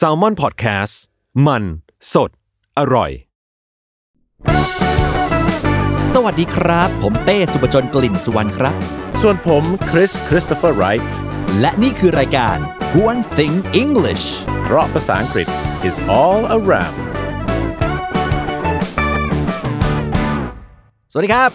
s a l ม o n PODCAST มัน สด อร่อย สวัสดีครับ ผมเต้สุปจนกลิ่นสุวรรณครับ ส่วนผมคริสคริสโตเฟอร์ไรท์และนี่คือรายการ One Thing English เพราะภาษาอังกฤษ is all around สวัสดีครับ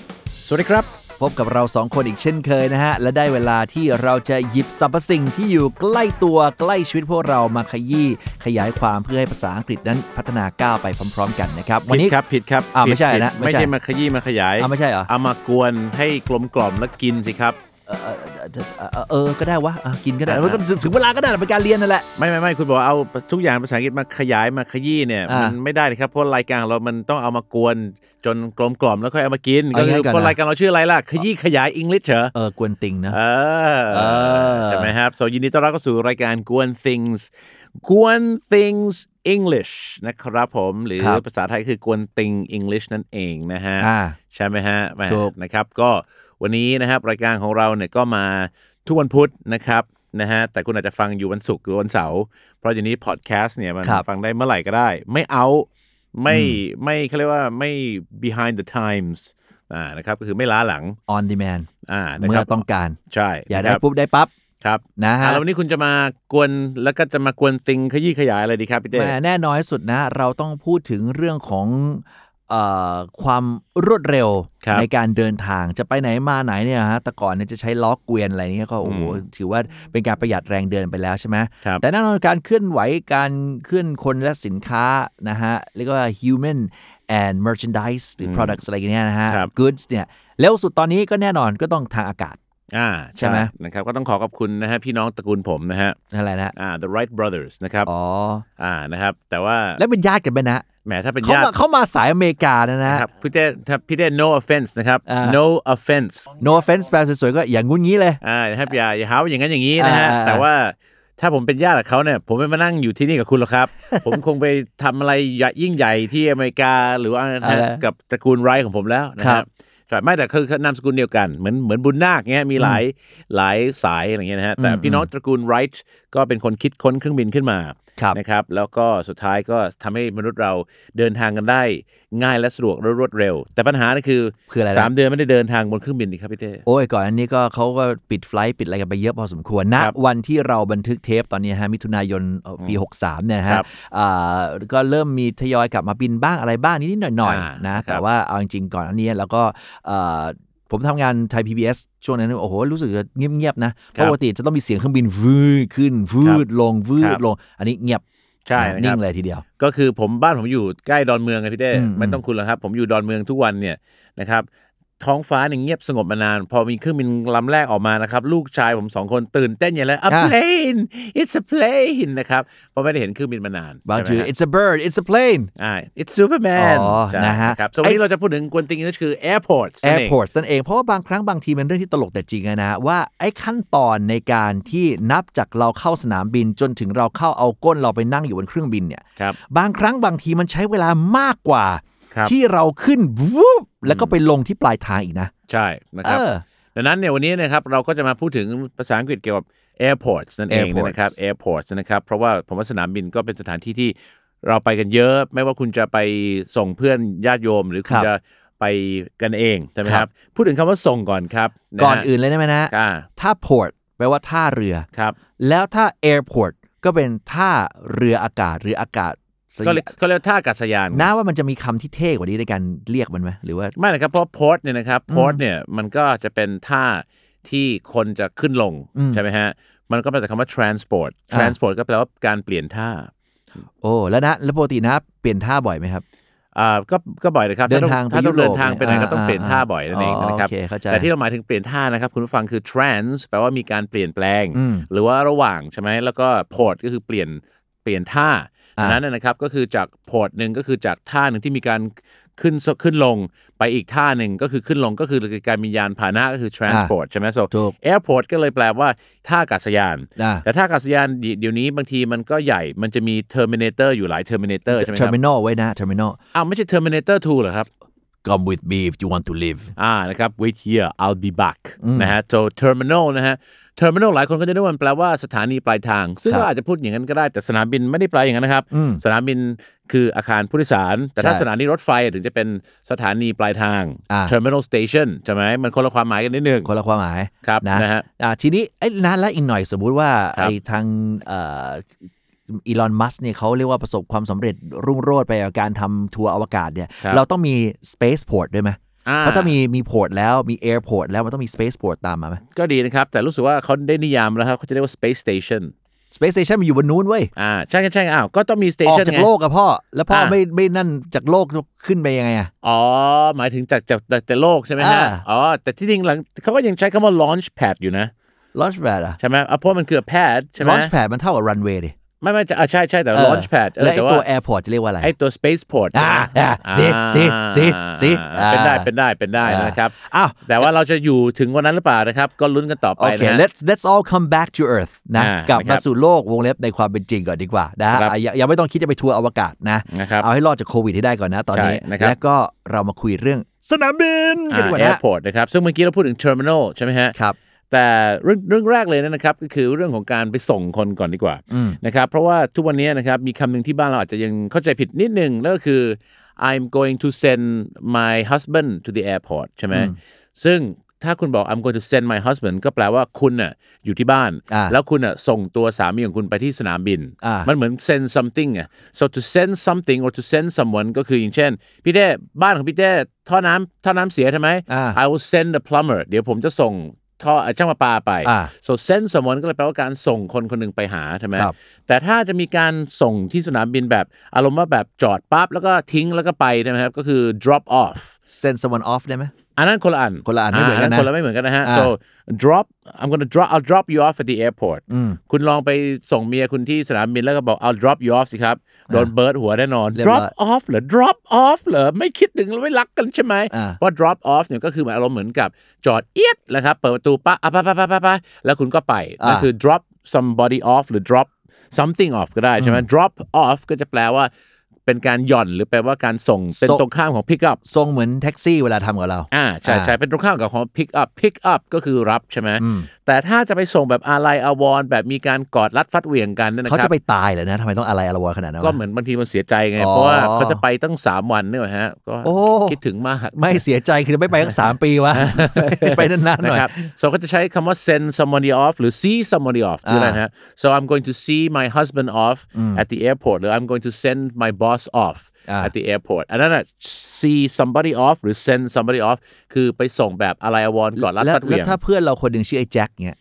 สวัสดีครับ พบกับเราสองคนอีกเช่นเคยนะฮะ และได้เวลาที่เราจะหยิบสรรพสิ่งที่อยู่ใกล้ตัวใกล้ชีวิตพวกเรามาขยี้ขยายความเพื่อให้ภาษาอังกฤษนั้นพัฒนาก้าวไปพร้อม ๆ กันนะครับวันผินี้ดครับผิดครับอ่าผิดไม่ใช่ผิดนะไม่ไม่ใช่ใช่มาขยี้มาขยายอ้าวไม่ใช่เหรอเอามากวนให้กลมกล่อมแล้วกินสิครับ เออเออเออเออก็ได้วะอะกินก็ได้ก็ถึงเวลาก็ได้เป็นการเรียนนั่นแหละไม่ไม่ไม่คุณบอกว่าเอาทุกอย่างภาษาอังกฤษมาขยายมาขยี้เนี่ยอ่ามัมันไม่ได้เลยครับเพราะรายการของเรามันต้องเอามากวนจนกลมกล่อมแล้วค่อยเอามากินเอาก็อย่างนั้คือนก่อนเพราะนะรายการเราชื่ออะไรล่ะขยี้ขยายอังกฤษเหรอเออกวนติงนะเออเออใช่ไหมครับ so ยินดีต้อนรับเข้าสู่รายการกวน things กวน things English นะครับผมหรือครับภาษาไทยคือกวนติง English นั่นเองนะฮะอ่าใช่ไหมฮะแหมถูกนะครับก็ วันนี้นะครับรายการของเราเนี่ยก็มาทุกวันพุธนะครับนะฮะแต่คุณอาจจะฟังอยู่วันศุกร์หรือวันเสาร์เพราะอย่างนี้พอดแคสต์เนี่ยมันครับ ฟังได้เมื่อไหร่ก็ได้ ไม่เอาไม่ไม่เขาเรียกว่าไม่ behind the times อ่านะครับก็คือไม่ล้าหลัง on demand อ่านะเมื่คอรับต้องการ ใช่อยากได้นะครับปุ๊บได้ปั๊บ ครับนะฮะ อ่แล้ววันนี้คุณจะมากวนแล้วก็จะมากวนติงขยี้ขยายอะไรดีครับพี่เต้ แหมแน่นอนที่สุดนะ เราต้องพูดถึงเรื่องของเอ่อ ความรวดเร็วครับในการเดินทางจะไปไหนมาไหนเนี่ยฮะแต่ก่อนเนี่ยจะใช้ล้อเกวียนอะไรเงี้ยก็โอ้โหถือว่าเป็นการประหยัดแรงเดินไปแล้วใช่ไหมครับแต่แน่นอนการเคลื่อนไหวการเคลื่อนคนและสินค้านะฮะเรียกว่า human and merchandise หรือ products อะไรอย่างเงี้ยนะฮะครับ goods เนี่ยเร็วสุดตอนนี้ก็แน่นอนก็ต้องทางอากาศอ่าใช่ไหมนะครับก็ต้องขอขอบคุณนะฮะพี่น้องตระกูลผมนะฮะอะไรนะอ่า the Wright brothers นะครับอ๋ออ่านะครับแต่ว่าแล้วเป็นญาติกันไหมนะ แหมถ้าเป็นเขาญาติมาเขามาสายอเมริกานะนะนะครับพี่เต้ถ้าพี่เต้ no offense นะครับอ่า no offense no offense แปลสวยๆก็อย่างงุ้นงี้เลยอ่านะครับอย่าอย่าหาว่าอย่างนั้นอย่างนี้นะฮะอ่าแต่ว่าถ้าผมเป็นญาติกับเขาเนี่ยผมไม่มานั่งอยู่ที่นี่กับคุณหรอกครับ ผมคงไปทำอะไรใหญ่ยิ่งใหญ่ที่อเมริกาหรือว่านะฮะกับตระกูลไรท์ของผมแล้วนะคครัรับบใช่ไม่แต่คือนามสกุลเดียวกันเหมือนเหมือนบุญนาคเงี้ยมีหลายหลายสายอะไรเงี้ยนะฮะแต่พี่น้องตระกูลไรท์ก็เป็นคนคิดค้นเครื่องบินขึ้นมาครับนะครับแล้วก็สุดท้ายก็ทำให้มนุษย์เราเดินทางกันได้ ง่ายและสะดวกและรวดเร็ว แต่ปัญหานี่คือคืออะไรนะสามเดือนไม่ได้เดินทางบนเครื่องบินนี่ครับพี่เต้โอ้ยก่อนอันนี้ก็เขาก็ปิดไฟลท์ปิดอะไรกันไปเยอะพอสมควรนะครับวันที่เราบันทึกเทปตอนนี้ฮะมิถุนายนเอ่อปี 63เนี่ยคฮะรับอ่าก็เริ่มมีทยอยกลับมาบินบ้างอะไรบ้างนิดๆหน่อยอ่าๆนะครับแต่ว่าเอาจริงๆก่อนอันนี้แล้วก็อ่า ผมทำงานไทย PBS ช่วงนั้นโอ้โหรู้สึกจะเงียบๆนะเพราะปกติจะต้องมีเสียงเครื่องบินวืดขึ้นวืดลงวืครัดบลง อันนี้เงียบใช่นะนะคนิ่รับงเลยทีเดียว ก็คือผมบ้านผมอยู่ใกล้ดอนเมืองไงพี่เต้อืมไม่ต้องคุณหรอกครับ ผมอยู่ดอนเมืองทุกวันเนี่ยนะครับ ท้องฟ้าเนี่ยเงียบสงบมานาน พอมีเครื่องบินลำแรกออกมานะครับ ลูกชายผมสองคนตื่นเต้นใหญ่เลย a อะ plane it's a plane นะครับเพราะไม่ได้เห็นเครื่องบินมานานบางใช่ที ไหมฮะ it's a bird it's a plane อ่า it's Superman อ๋อใช่นะฮะ ครับส่วนวันนี้เราจะพูดถึงกวนติงก็คือ airport นั่นเอง airport นั่นเอง เพราะว่าบางครั้งบางทีมันเรื่องที่ตลกแต่จริงอะนะ ว่าไอ้ขั้นตอนในการที่นับจากเราเข้าสนามบิน จนถึงเราเข้าเอาก้นเราไปนั่งอยู่บนเครื่องบินเนี่ยครับ บางครั้งบางทีมันใช้เวลามากกว่าครับ ที่เราขึ้นวูบแล้วก็ไปลงที่ปลายทางอีกนะ ใช่นะครับเออดังนั้นเนี่ยวันนี้นะครับเราก็จะมาพูดถึงภาษาอังกฤษเกี่ยวกับ airports นั่นเอง Airports นะครับ airports นะครับเพราะว่าผมว่าสนามบินก็เป็นสถานที่ที่เราไปกันเยอะ ไม่ว่าคุณจะไปส่งเพื่อนญาติโยม หรือคุคณรับจะไปกันเองใช่ไหมคครัรับบพูดถึงคำว่าส่งก่อนครับะฮะก่อนอื่นเลยได้ไหมนะอ่าถ้า port แปลว่าท่าเรือครับแล้วถ้า airport ก็เป็นท่าเรืออากาศหรืออากาศ ก็เรียกเขาเรียกว่าท่าอากาศยานน้าว่ามันจะมีคำที่เท่กว่านี้ในการเรียกมันไหมหรือว่าไม่นะครับเพราะ port เนี่ยนะครับ port เนี่ยมันก็จะเป็นท่าที่คนจะขึ้นลงอืมใช่ไหมฮะมันก็มาจากคำว่า transport อ่า transport ก็แปลว่าการเปลี่ยนท่า โอ้แล้วนะแล้วปกตินะเปลี่ยนท่าบ่อยไหมครับอ่าก็ก็บ่อยนะครับเดินทางถ้าต้องไปยุโรปเดินทางไปไหนเนี่ยก็ต้องเปลี่ยนอ่าท่าบ่อยนั่นเองอ๋อนะครับโอเคเข้าใจแต่ที่เราหมายถึงเปลี่ยนท่านะครับคุณผู้ฟังคือ trans แปลว่ามีการเปลี่ยนแปลงอืมหรือว่าระหว่างใช่ไหมแล้วก็ port ก็คือเปลี่ยนเปลี่ยนท่าอ่าอั นนั้นนะนะครับก็คือจาก port หนึ่งก็คือจากท่าหนึ่งที่มีการขึ้นขึ้นลงไปอีกท่าหนึ่งก็คือขึ้นลงก็คือการมียานพาหนะก็คือ transport ใช่ไหม so ถูก airport ก็เลยแปลว่าท่าอากาศยานอ่าแต่ท่าอากาศยานเดี๋ยวเดี๋ยวนี้บางทีมันก็ใหญ่มันจะมี Terminator อยู่หลาย Terminator ใช่ไหมครับ terminal ไว้นะ terminal อ้าวไม่ใช่ Terminator 2เหรอครับ come with me if you want to live อ่านะครับ wait here I'll be back นะฮะ so terminal นะฮะ terminal หลายคนก็จะนึกว่ามันแปลว่าสถานีปลายทาง ซึ่งครับก็อาจจะพูดอย่างนั้นก็ได้ แต่สนามบินไม่ได้แปลอย่างนั้นนะครับอืมสนามบินคืออาคารผู้โดยสาร แต่ถ้าใช่สถานีรถไฟถึงจะเป็นสถานีปลายทางอ่า terminal station ใช่ไหมมันคนละความหมายกันนิดนึงคนละความหมายครับนะนะฮะอ่าทีนี้ไอ้นะและอีกหน่อยสมมุติว่าครับไอ้ทางเอ่ออีลอนมัสเนี่ยเขาเรียกว่าประสบความสำเร็จรุ่งโรจน์ไปกับการทำทัวร์อวกาศเนี่ยครับเราต้องมี space port ด้วยไหมอ่เพราะถ้ามีมีพอร์ตแล้วมี airport แล้วมันต้องมี space port ตามมาไหมก็ดีนะครับ แต่รู้สึกว่าเขาได้นิยามแล้วครับเขาจะเรียกว่า space station space station มันอยู่บนนู้นเว้ยอ่าใช่ใช่อ้าวก็ต้องมีออก station จากไงโลกอะพ่อ แล้วพ่ออ่าไม่ไม่นั่นจากโลกขึ้นไปยังไงอะอ๋อ หมายถึงจากจากจากแต่โลกใช่ไหมฮะอ่าอ๋อ แต่ที่จริงหลังเขาก็ยังใช้คำว่า launch pad อยู่นะ launch pad อะใช่ไหมอะเพราะมันคือ pad ใช่ไหม launch pad มันเท่ากับ runway ดิ ไม่ไม่จะอะใช่ใช่แต่เออ launch pad เออแล้วไอ้แต่ว่าตัว airport จะเรียกว่าอะไร ไอ้ตัว space port อ่าใช่ไหมอ่าสิสิสิสิอ่า เป็นได้อ่าเป็นได้เป็นได้อ่านนะครับอ้าว แต่ว่าเราจะอยู่ถึงวันนั้นหรือเปล่านะครับ ก็ลุ้นกันต่อไปโอเคนะฮะ let's let's all come back to earth นะอ่ากลับนะครัมาบสู่โลกวงเล็บในความเป็นจริงก่อนดีกว่านะฮะครับอะอย่ายังไม่ต้องคิดจะไปทัวร์อวกาศนะ นะครับเอาให้รอดจากโควิดให้ได้ก่อนนะตอนนี้ ใช่นะครับ แล้วก็เรามาคุยเรื่องสนามบินกันดีกว่าอ่านะ airport นะครับ ซึ่งเมื่อกี้เราพูดถึง terminal ใช่ไหมฮะ ครับ แต่เรื่องเรื่องแรกเลยนะครับก็คือเรื่องของการไปส่งคนก่อนดีกว่านะครับเพราะว่าทุกวันนี้นะครับมีคำหนึ่งที่บ้านเราอาจจะยังเข้าใจผิดนิดนึงนั่นก็คือ I'm going to send my husband to the airport ใช่ไหมซึ่งถ้าคุณบอก I'm going to send my husband ก็แปลว่าคุณน่ะอยู่ที่บ้านอ่าแล้วคุณน่ะส่งตัวสามีของคุณไปที่สนามบินอ่ามัมันเหมือน send something อะ so to send something or to send someone ก็คืออย่างเช่น พี่เต้บ้านของพี่เต้ท่อน้ำท่อน้ำเสียใช่ไหมอ่า I will send a plumber เดี๋ยวผมจะส่ง ท่อเอ่อช่างประปาไป อ่า so send someone ก็เลยแปลว่าการส่งคนคนหนึ่งไปหาใช่ไหมครับ แต่ถ้าจะมีการส่งที่สนามบินแบบอารมณ์ว่าแบบจอดปั๊บแล้วก็ทิ้งแล้วก็ไปใช่ไหมครับก็คือ drop off send someone off ได้ไหม อันนั้นคนละอันคนละอันไม่เหมือนกันนะคนละไม่เหมือนกันนะฮะอ่า so drop I'm gonna drop I'll drop you off at the airport คุณลองไปส่งเมียคุณที่สนามบินแล้วก็บอก I'll drop you off สิครับ โดนเบิร์ดหัวแน่นอนเรียบร้อย drop off เหรอ drop off เหรอ ไม่คิดถึงแล้วไม่รักกันใช่ไหมอ่าเพราะ drop off เนี่ยก็คือเหมือนอารมณ์เหมือนกับจอดเอียดแหละครับ เปิดประตูปะอะไปไปไปไปไปแล้วคุณก็ไปนั่นคือ drop somebody off หรือ drop something off ก็ได้ใช่ไหม drop off ก็จะแปลว่า เป็นการหย่อนหรือแปลว่าการส่งเป็นส่งตรงข้ามของ pick up ทรงเหมือนแท็กซี่เวลาทำกับเรา อ่าใช่ใช่อ่าเป็นตรงข้ามกับของ pick up pick up ก็คือรับใช่ไหมแต่ถ้าจะไปส่งแบบอาลัยอาวรณ์แบบมีการกอดรัดฟัดเหวี่ยงกันเนี่ยนะคเขารับจะไปตายเหรอนะทำไมต้องอะไรอลวรขนาดนั้นวะก็เหมือนบางทีมันเสียใจไงอ๋อเพราะว่าเขาจะไปตั้งสามวันเนี่ยฮะก็โอ้คิดถึงมากไม่เสียใจคือไม่ไปตั้งสามปีวะไปนานๆหน่อยนะครับ so ก็จะใช้คำว่า send somebody off หรือ see somebody off คืออะไรฮะ so I'm going to see my husband off at the airport หรือ I'm going to send my boss off อ่า at the airport อันนั้นน่ะ see somebody off หรือ send somebody off คือไปส่งแบบอะไรอวรณ์ก่อนรัดแล้วฟัดเหแล้ววี่ยงถ้าเพื่อนเราคนหนึ่งชื่อไอ้แจ็คเนี่ย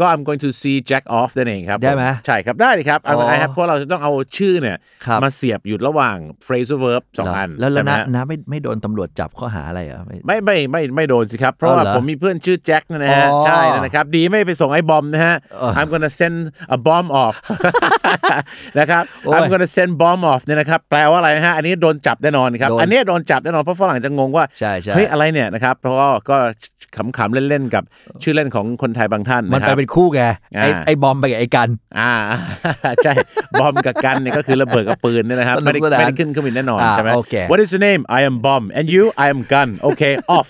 ก็ I'm going to see Jack off นั่นเองครับได้ไหมใช่ครับได้เลยครับอ๋อ I have เพราะเราจะต้องเอาชื่อเนี่ยครับมาเสียบอยู่ระหว่าง phrasal verb สองเหรออัน แล้วแล้วใช่ไหมนะฮะนะไม่ไม่โดนตำรวจจับข้อหาอะไรเหรอไม่ไม่ไม่ไม่ไม่โดนสิครับ เพราะว่าอ๋อเหรอผมมีเพื่อนชื่อแจ็คนะฮะอ๋อใช่นะครับ ดีไม่ไปส่งไอ้บอมนะฮะ I'm gonna send a bomb off นะครับโอ้ย I'm gonna send bomb off เนี่ยนะครับแปลว่าอะไรนะฮะอันนี้โดนจับแน่นอนครับโดนอันนี้โดนจับแน่นอนเพราะฝรั่งจะงงว่าใช่ใช่เฮ้ยอะไรเนี่ยนะครับเพราะว่าก็ขำๆเล่นๆกับชื่อเล่นของคนไทยบางท่านมันนะคไปรับเป็นคู่ไงไอ้อ่าไอ้บอมไปกับไอ้กัน อ่าใช่บอมกับกันเนี่ยก็คือระเบิดกับปืนเนี่ยนะครับสนุไม่กได้สนานไม่ได้ขึ้นเครื่องบินแน่นอนอ่าใช่ไหมโอเค What is your name I am bomb and you I am gun okay off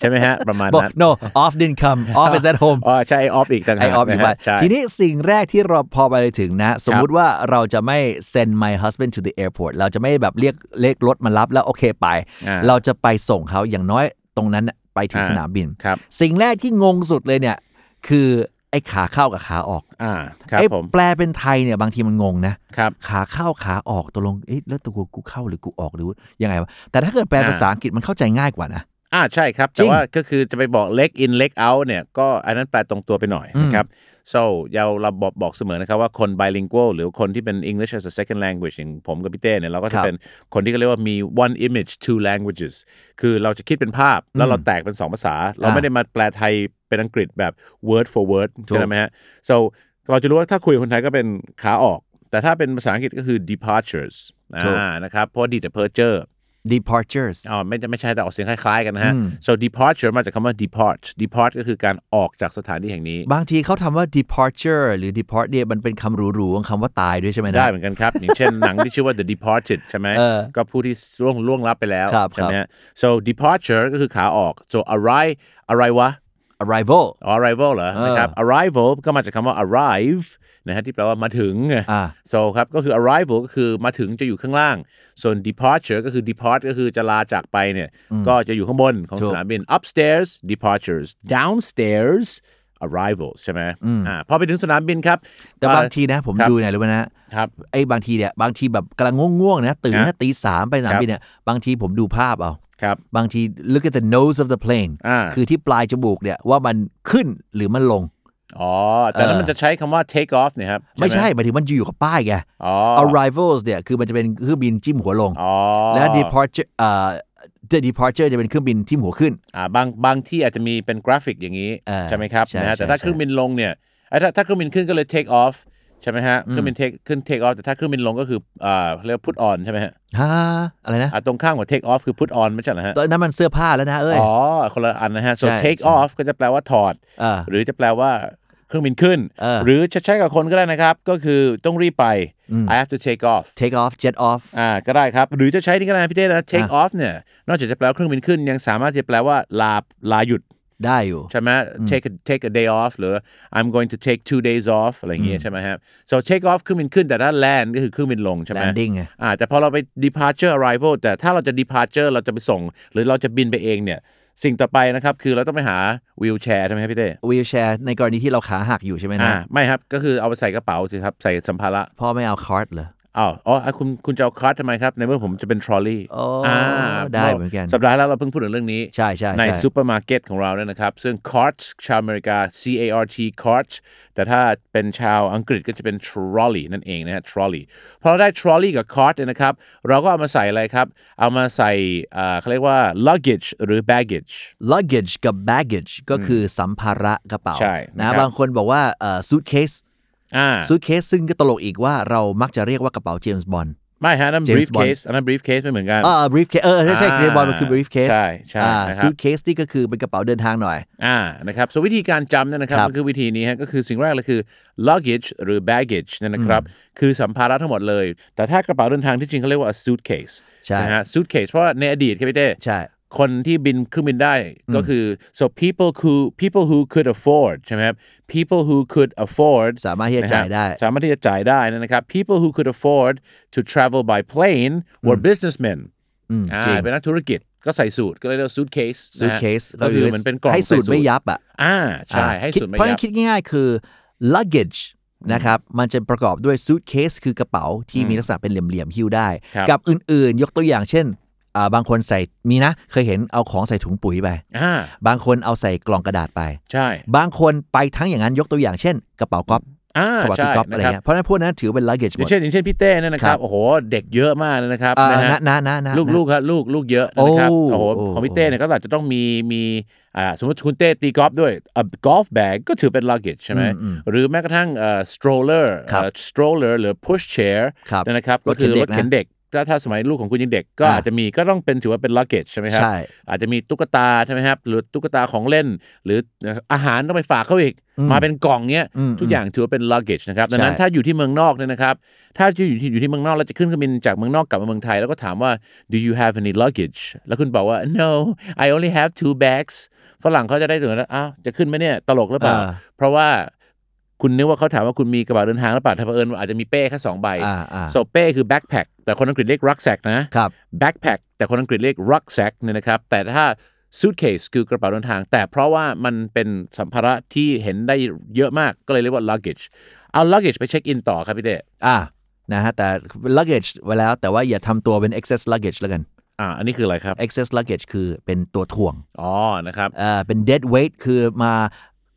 ใช่ไหมฮะประมาณบอกนั้น no off didn't come off is at home อ๋อใช่ออฟอีกต่างไอหากออฟอยู่นะบ้าฮะนใช่ทีนี้สิ่งแรกที่เราพอไปถึงนะ สมมุติว่าเราจะไม่ send my husband to the airport เราจะไม่แบบเรียกเลขรถมารับแล้วโอเคไปอ่าเราจะไปส่งเขาอย่างน้อยตรงนั้นน่ะไปที่อ่าสนามบินครับสิ่งแรกที่งงสุดเลยเนี่ย คือ ไอ้ขาเข้ากับขาออกอ่าครับไอ้ผมแปลเป็นไทยเนี่ยบางทีมันงงนะครับขาเข้าขาออกตกลงเอ๊ะแล้วตัวกูเข้าหรือกูออกหรือยังไงวะแต่ถ้าเกิดแปลอ่าภาษาอังกฤษมันเข้าใจง่ายกว่านะ อ่าใช่ครับจริแต่งว่าก็คือจะไปบอก leg in leg out เนี่ยก็อันนั้นแปลตรงตัวไปหน่อยนะครับ so เราเราบอกบอกเสมอนะครับว่าคน bilingual หรือคนที่เป็น English as a second language อย่างผมกับพี่เต้เนี่ยเราก็คจะรับเป็นคนที่เขาเรียกว่ามี one image two languages คือเราจะคิดเป็นภาพแล้วเราแตกเป็นสองภาษา เราไม่ได้มาแปลไทยเป็นอังกฤษแบบ word for word ถูกใช่ไหมฮะ so เราจะรู้ว่าถ้าคุยกับคนไทยก็เป็นขาออก แต่ถ้าเป็นภาษาอังกฤษก็คือ departures ถูกอ่านะครับเพราะ departure departures อ๋อไม่ไม่ใช่แต่ออกเสียงคล้ายๆกันนะฮะ so departure มาจากคำว่า depart depart ก็คือการออกจากสถานที่แห่งนี้ บางทีเขาทำว่า departure หรือ depart เนี่ยมันเป็นคำหรูๆของคำว่าตายด้วยใช่ไหมนะ ได้เหมือนกันครับ อย่างเช่นหนังที่ชื่อว่า The Departed ใช่ไหมเออก็ผู้ที่ล่วงล่วงลับไปแล้วครับใช่ไหมฮะ so departure ก็คือขาออก so arrive อะไรวะ arrival อ๋อ arrival เหรอนะครับ arrival ก็มาจากคำว่า arrive นะฮะที่แปลว่ามาถึงไงอ่า so ครับก็คือ arrival ก็คือมาถึงจะอยู่ข้างล่าง ส่วน departure ก็คือ depart ก็คือจะลาจากไปเนี่ยก็จะอยู่ข้างบนของถูกสนามบิน upstairs departures downstairs arrivals ใช่ไหมอ่าพอไปถึงสนามบินครับ แต่บางทีนะผมครับดูไหนรู้ไหมนะครับไอ้บางทีเนี่ยบางทีแบบกำลังง่วงๆนะตื่นครันะบตีสามไปสนามบินเนี่ยบางทีผมดูภาพเอาครับบางที look at the nose of the plane อ่าคือที่ปลายจมูกเนี่ยว่ามันขึ้นหรือมันลง อ๋อ แต่นั้นมันจะใช้คำว่า take off เนี่ยครับ ไม่ใช่หหมายถึงมันอยู่กับป้ายไงอ๋อ arrivals เนี่ยคือมันจะเป็นเครื่องบินจิ้มหัวลงอ๋อและ departure เอ่อ the departure จะเป็นเครื่องบินทิ่มหัวขึ้น อ่าบางบางที่อาจจะมีเป็นกราฟิกอย่างนี้เออใช่ไหมครับใช่นะฮะใช่แต่ถ้าใช่เครื่องบินลงเนี่ยไอ้ถ้าถ้าเครื่องบินขึ้นก็เลย take off ใช่ไหมฮะ เครื่องบิน take ขึ้น take off แต่ถ้าเครื่องบินลงก็คืออ่าเรียกว่า put on ใช่ไหมฮะฮะอะไรนะอ่าตรงข้างกับ take off คือ put on ไม่ใช่เหรอฮะตอนนั้นมันเสื้อผ้าแล้วนะเอ้ย อ๋อ คนละอันนะฮะ so ใช่ take ใช่ off ก็จะแปลว่าถอดเออหรือจะแปลว่า เครื่องบินขึ้น เออ หรือจะใช้กับคนก็ได้นะครับ ก็คือต้องรีบไป I have to take off take off jet off อ่าก็ได้ครับ หรือจะใช้นี่ก็ได้นะพี่เต้นะ take off เนี่ยนอกจากจะแปลว่าเครื่องบินขึ้น ยังสามารถจะแปลว่าลาลาหยุด ได้อยู่ ใช่ไหม take a take a day off หรือ I'm going to take two days off อะไรอย่างเงี้ยใช่ไหมครับ so take off เครื่องบินขึ้นแต่ถ้า land ก็คือเครื่องบินลงใช่ไหม landing ไง อ่าแต่พอเราไป departure arrival แต่ถ้าเราจะ departure เราจะไปส่ง หรือเราจะบินไปเองเนี่ย สิ่งต่อไปนะครับคือเราต้องไปหา wheelchair ใช่ไหมครับพี่เต้ wheelchair ในกรณีที่เราขาหักอยู่ใช่ไหมอ่านะไม่ครับก็คือเอาไปใส่กระเป๋าสิครับใส่สัมภาระพ่อไม่เอา cart เหรอ อ้าวอ๋ออะคุณคุณจะเอา cart ทำไมครับ ในเมื่อผมจะเป็น trolley อ๋อได้เหมือนกัน สัปดาห์แล้วเราเพิ่งพูดถึงเรื่องนี้ ใช่ใช่ในใช่ซูเปอร์มาร์เก็ตของเราเนี่ยนะครับ ซึ่ง cart ชาวอเมริกา C A R T cart แต่ถ้าเป็นชาวอังกฤษก็จะเป็น trolley นั่นเองนะฮะ trolley พอเราได้ trolley กับ cart เนี่ยนะครับ เราก็เอามาใส่อะไรครับ เอามาใส่อ่าเขาเรียกว่า luggage หรือ baggage luggage กับ baggage ก็คือสัมภาระกระเป๋าใช่นะนะครับบางคนบอกว่าเอ่อ suitcase อ่า suitcase ซึ่งก็ตลกอีกว่าเรามักจะเรียกว่ากระเป๋า James Bond ไม่ฮะนั่น James briefcase อันนั้น briefcase ไม่เหมือนกันอ่า briefcase เออใช่ใช่อ่า James Bond มันคือ briefcase ใช่ใช่อ่านะครับ suitcase นี่ก็คือเป็นกระเป๋าเดินทางหน่อยอ่านะครับส่วนวิธีการจำเนี่ยนะครับครับก็คือวิธีนี้ฮะก็คือสิ่งแรกเลยคือ luggage หรือ baggage เนี่ยนะครับคือสัมภาระทั้งหมดเลย แต่ถ้ากระเป๋าเดินทางที่จริงเขาเรียกว่า a suitcase ใช่นะฮะ suitcase เพราะว่าในอดีตครับพี่เต้ใช่ คนที่บินเครื่องบินได้ก็คือ so people who people who could afford ใช่ไหมครับ people who could afford สามารถที่จะจ่ายได้นะครับสามารถที่จะจ่ายได้นะครับ people who could afford to travel by plane were businessmen อ่าจริงเป็นนักธุรกิจก็ใส่สูทก็เลยเรียกว่า suitcase นะฮะ suitcase ก็คือเหมือนเป็นกล่องให้สูตรใไม่ยับอะอ่าใช่ให้คิดสูตรไม่เพราะฉะยันั้บนคิดง่ายๆคือ luggage นะครับมันจะประกอบด้วย suitcase คือกระเป๋าที่มีลักษณะเป็นเหลี่ยมๆหิ้วได้ครับกับอื่นๆ ยกตัวอย่างเช่นอ่า บางคนใส่มีนะ เคยเห็นเอาของใส่ถุงปุ๋ยไปอ่าบางคนเอาใส่กล่องกระดาษไป ใช่ บางคนไปทั้งอย่างนั้นยกตัวอย่างเช่น กระเป๋าก๊อฟอ่ากระเป๋าใช่ตีก๊อฟอะไรนะครับเงี้ยเพราะฉะนั้นพวกนั้นถือเป็น luggage อหมย่างดเช่นอย่างเช่นพี่เต้เนี่ยนะคครัรับบโอ้โหเด็กเยอะมากเลยนะครับอ่านะฮะนะนะนะลูกนะลูกครับลูกลูกเยอะนะครับโอ้โอ้โหโอ้ของพี่เต้เนี่ยก็อาจจะต้องมีมีอ่าสมมติคุณเต้ตีกอล์ฟด้วย a golf bag ก็ถือเป็น luggage ใช่ไหมหรือแม้กระทั่งเอ่อ stroller ครับเอ่อ stroller หรือ push chair ครับเนยนะครับรก็ถเข็คืนอเด็รกถเข็นนะเด็ก ถ้าถ้าสมัยลูกของคุณยังเด็กก็อ่าอาจจะมีก็ต้องเป็นถือว่าเป็น luggage ใช่ไหมครับใช่อาจจะมีตุ๊กตาใช่ไหมครับหรือตุ๊กตาของเล่น หรืออาหารต้องไปฝากเขาอีก มาเป็นกล่องเนี้ยอืมทุกอย่างถือว่าเป็น luggage นะครับดังนั้นใช่ถ้าอยู่ที่เมืองนอกเนี่ยนะครับถ้าอยู่ที่อยู่ที่เมืองนอกแล้วจะขึ้นเครื่องบินจากเมืองนอกกลับมาเมืองไทยแล้วก็ถามว่า do you have any luggage แล้วคุณบอกว่า no I only have two bags ฝรั่งเขาจะได้ถึงแล้วอ้าวจะขึ้นไหมเนี่ยตลกหรือเปล่าอ่าเพราะว่าคุณนึกว่าเขาถามว่าคุณมีกระเป๋าเดินทางหรือเปล่าถ้าเผอิญอาจจะมีเป้แค่สองใบอ่าอ่า so เป้คือ backpack แต่คนอังกฤษเรียก rucksack นะครับ backpack แต่คนอังกฤษเรียก rucksack เนี่ยนะครับ แต่ถ้า suitcase คือกระเป๋าเดินทาง แต่เพราะว่ามันเป็นสัมภาระที่เห็นได้เยอะมากก็เลยเรียกว่า luggage เอา luggage ไปเช็คอินต่อครับพี่เต้อ่านะฮะแต่ luggage ไว้แล้วแต่ว่าอย่าทำตัวเป็น excess luggage แล้วกันอ่าอันนี้คืออะไรครับ excess luggage คือเป็นตัวถ่วง อ๋อ นะครับ เอ่อเป็น dead weight คือมา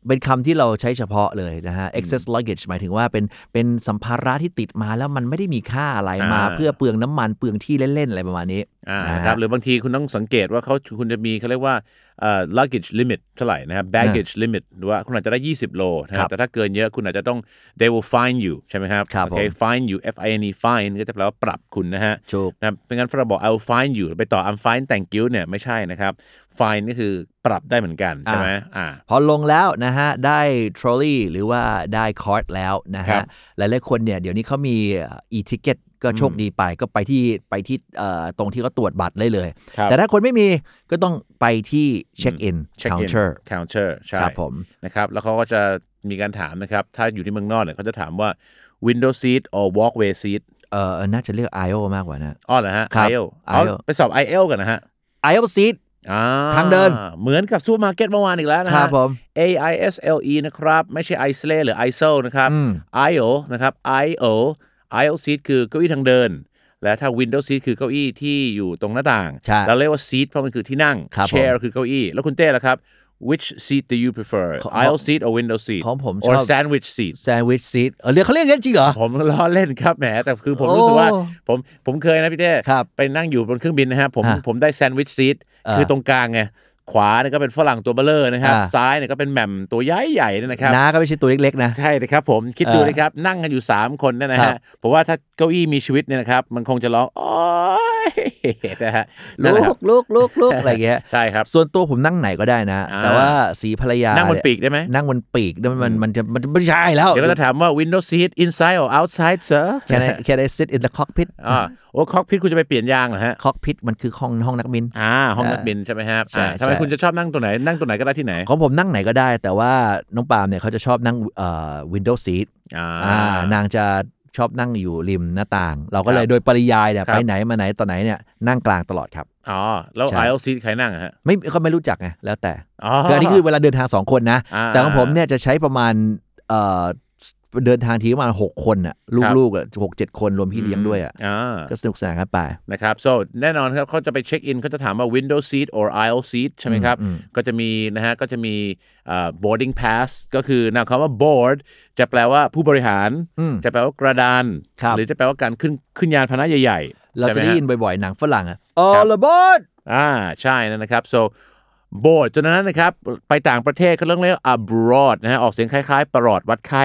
เป็นคำที่เราใช้เฉพาะเลยนะฮะ excess luggage หมายถึงว่าเป็นเป็นสัมภาระที่ติดมาแล้วมันไม่ได้มีค่าอะไรมา อ่า เพื่อเปลืองน้ำมันเปลืองที่เล่น ๆ อะไรประมาณนี้อ่านะฮะนะครับหรือบางทีคุณต้องสังเกตว่าเขาคุณจะมีเขาเรียกว่าเอ่อ luggage limit เท่าไหร่นะครับ baggage limit หรือว่าคุณอาจจะได้ 20 โลนะคครัรับบแต่ถ้าเกินเยอะคุณอาจจะต้อง they will fine you ใช่ไหมครับครับโอเค ผม fine you F I N E fine ก็จะแปลว่าปรับคุณนะฮะถูก นะเป็นงั้นฝรั่งบอก I will fine you ไปต่อ I'm fine thank you เนี่ยไม่ใช่นะครับ fine นี่คือปรับได้เหมือนกันใช่ไหมอ่าพอลงแล้วนะฮะ ได้ trolley หรือว่าได้ cart แล้วนะครับ ฮะหลายๆคนเนี่ยเดี๋ยวนี้เขามี e-ticket ก็โชคดีไปก็ไปที่ไปที่เอ่อตรงที่เขาตรวจบัตรได้เลยครับแต่ถ้าคนไม่มีก็ต้องไปที่เช็คอิน check in counter counter ใช่ครับผมนะครับ แล้วเขาก็จะมีการถามนะครับ ถ้าอยู่ที่เมืองนอกเนี่ยเขาจะถามว่า window seat or walkway seat เอ่อน่าจะเรียก IO มากกว่านะอ๋อเหรอฮะครับ IELTS อ๋อ IELTS ไปสอบ IELTS กันนะฮะ IO seat อ่า ทางเดิน เหมือนกับซูเปอร์มาร์เก็ตเมื่อวานอีกแล้วนะครัฮะบผม A I S L E นะครับ ไม่ใช่ i s l e หรือ i s o นะครับอืม IO นะครับ IO IO seat คือเก้าอี้ทางเดิน และถ้า window seat คือเก้าอี้ที่อยู่ตรงหน้าต่าง ใช่เราเรียกว่า seat เพราะมันคือที่นั่ง ครับผม chair คือเก้าอี้ แล้วคุณเต้ล่ะครับ which seat do you prefer ของ aisle seat or window seat ของผมช or อบ sandwich seat sandwich seat เออเรียกเขาเรียกกันจริงเหรอ ผมล้อเล่นครับแหมแต่คือผมโอ้รู้สึกว่าผมผมเคยนะพี่เต้ครับไปนั่งอยู่บนเครื่องบินนะฮะผมฮะผมได้แซนด์วิชซีทอ่าคือตรงกลางไงขวาเนี่ยก็เป็นฝรั่งตัวเบลเลอร์นะครับ อ่า ซ้ายเนี่ยก็เป็นแหม่มตัวใหญ่ใหญ่ๆเนี่ยนะครับ น้าก็ไม่ใช่ตัวเล็กๆนะ ใช่เลยครับผมคิดดูเออนะครับ นั่งกันอยู่ 3 คนเนี่ยนะครัฮะบผมว่าถ้าเก้าอี้มีชีวิตเนี่ยนะครับ มันคงจะร้องโอ๊ย นะฮะนั่นลูแหละครับกลูกลูกลูกอะไรเงี้ยใช่ครับ ส่วนตัวผมนั่งไหนก็ได้นะอ่าแต่ว่าสีภรรยา นั่งบนเยปีกได้ไหมนั่งบนปีกเนี่ยมันมันจะมันไม่ใช่แล้ว เดี๋ยวก็จะถามว่า window seat inside or outside sir can I can I sit in the cockpit อ่าโอ้คอกพิทคุณจะไปเปลี่ยนยางเหรอฮะ cockpit มันคือห้องห้องนักบินอ่าห้องนักบินใช่ไหมครับใช่อ่าทำไมใช่คุณจะชอบนั่งตัวไหนนั่งตัวไหนก็ได้ที่ไหนของผมนั่งไหนก็ได้ แต่ว่าน้องปาล์มเนี่ยเขาจะชอบนั่งเอ่อ window seat อ่าอ่านางจะ ชอบนั่งอยู่ริมหน้าต่าง เราก็เลยครับโดยปริยายเนี่ยครับ ไปไหนมาไหนต่อไหนเนี่ยนั่งกลางตลอดครับ อ๋อ แล้วใช่ aisle seat ใครนั่งอะฮะไม่ก็ไม่รู้จักไงแล้วแต่อ๋อคืออันนี้คือเวลาเดินทางสองคนนะอ่าแต่ของผมเนี่ยจะใช้ประมาณเอ่อ เดินทางทีประมาณหกคนอะครับลูกๆอะหกเจ็ดคนรวมพี่เลี้ยงด้วยอะอ่าก็สนุกสนานกันไปนะครับ so แน่นอนครับเขาจะไปเช็คอินเขาจะถามว่า window seat or aisle seat ใช่ไหมครับอืมก็จะมีนะฮะก็จะมีอ่า boarding pass ก็คือนะคำว่า board จะแปลว่าผู้บริหารอืมจะแปลว่ากระดานครับหรือจะแปลว่าการขึ้นขึ้นยานพาหนะใหญ่ ๆ เราใช่จะหมได้ฮยินบ่อยๆ หนังฝรั่งอะครับ all aboard อ่าใช่นะครับ so board จากนั้นนะครับ ไปต่างประเทศเขาเรียกเรียก abroad นะฮะออกเสียงคล้ายๆ ประหลอดวัดไข้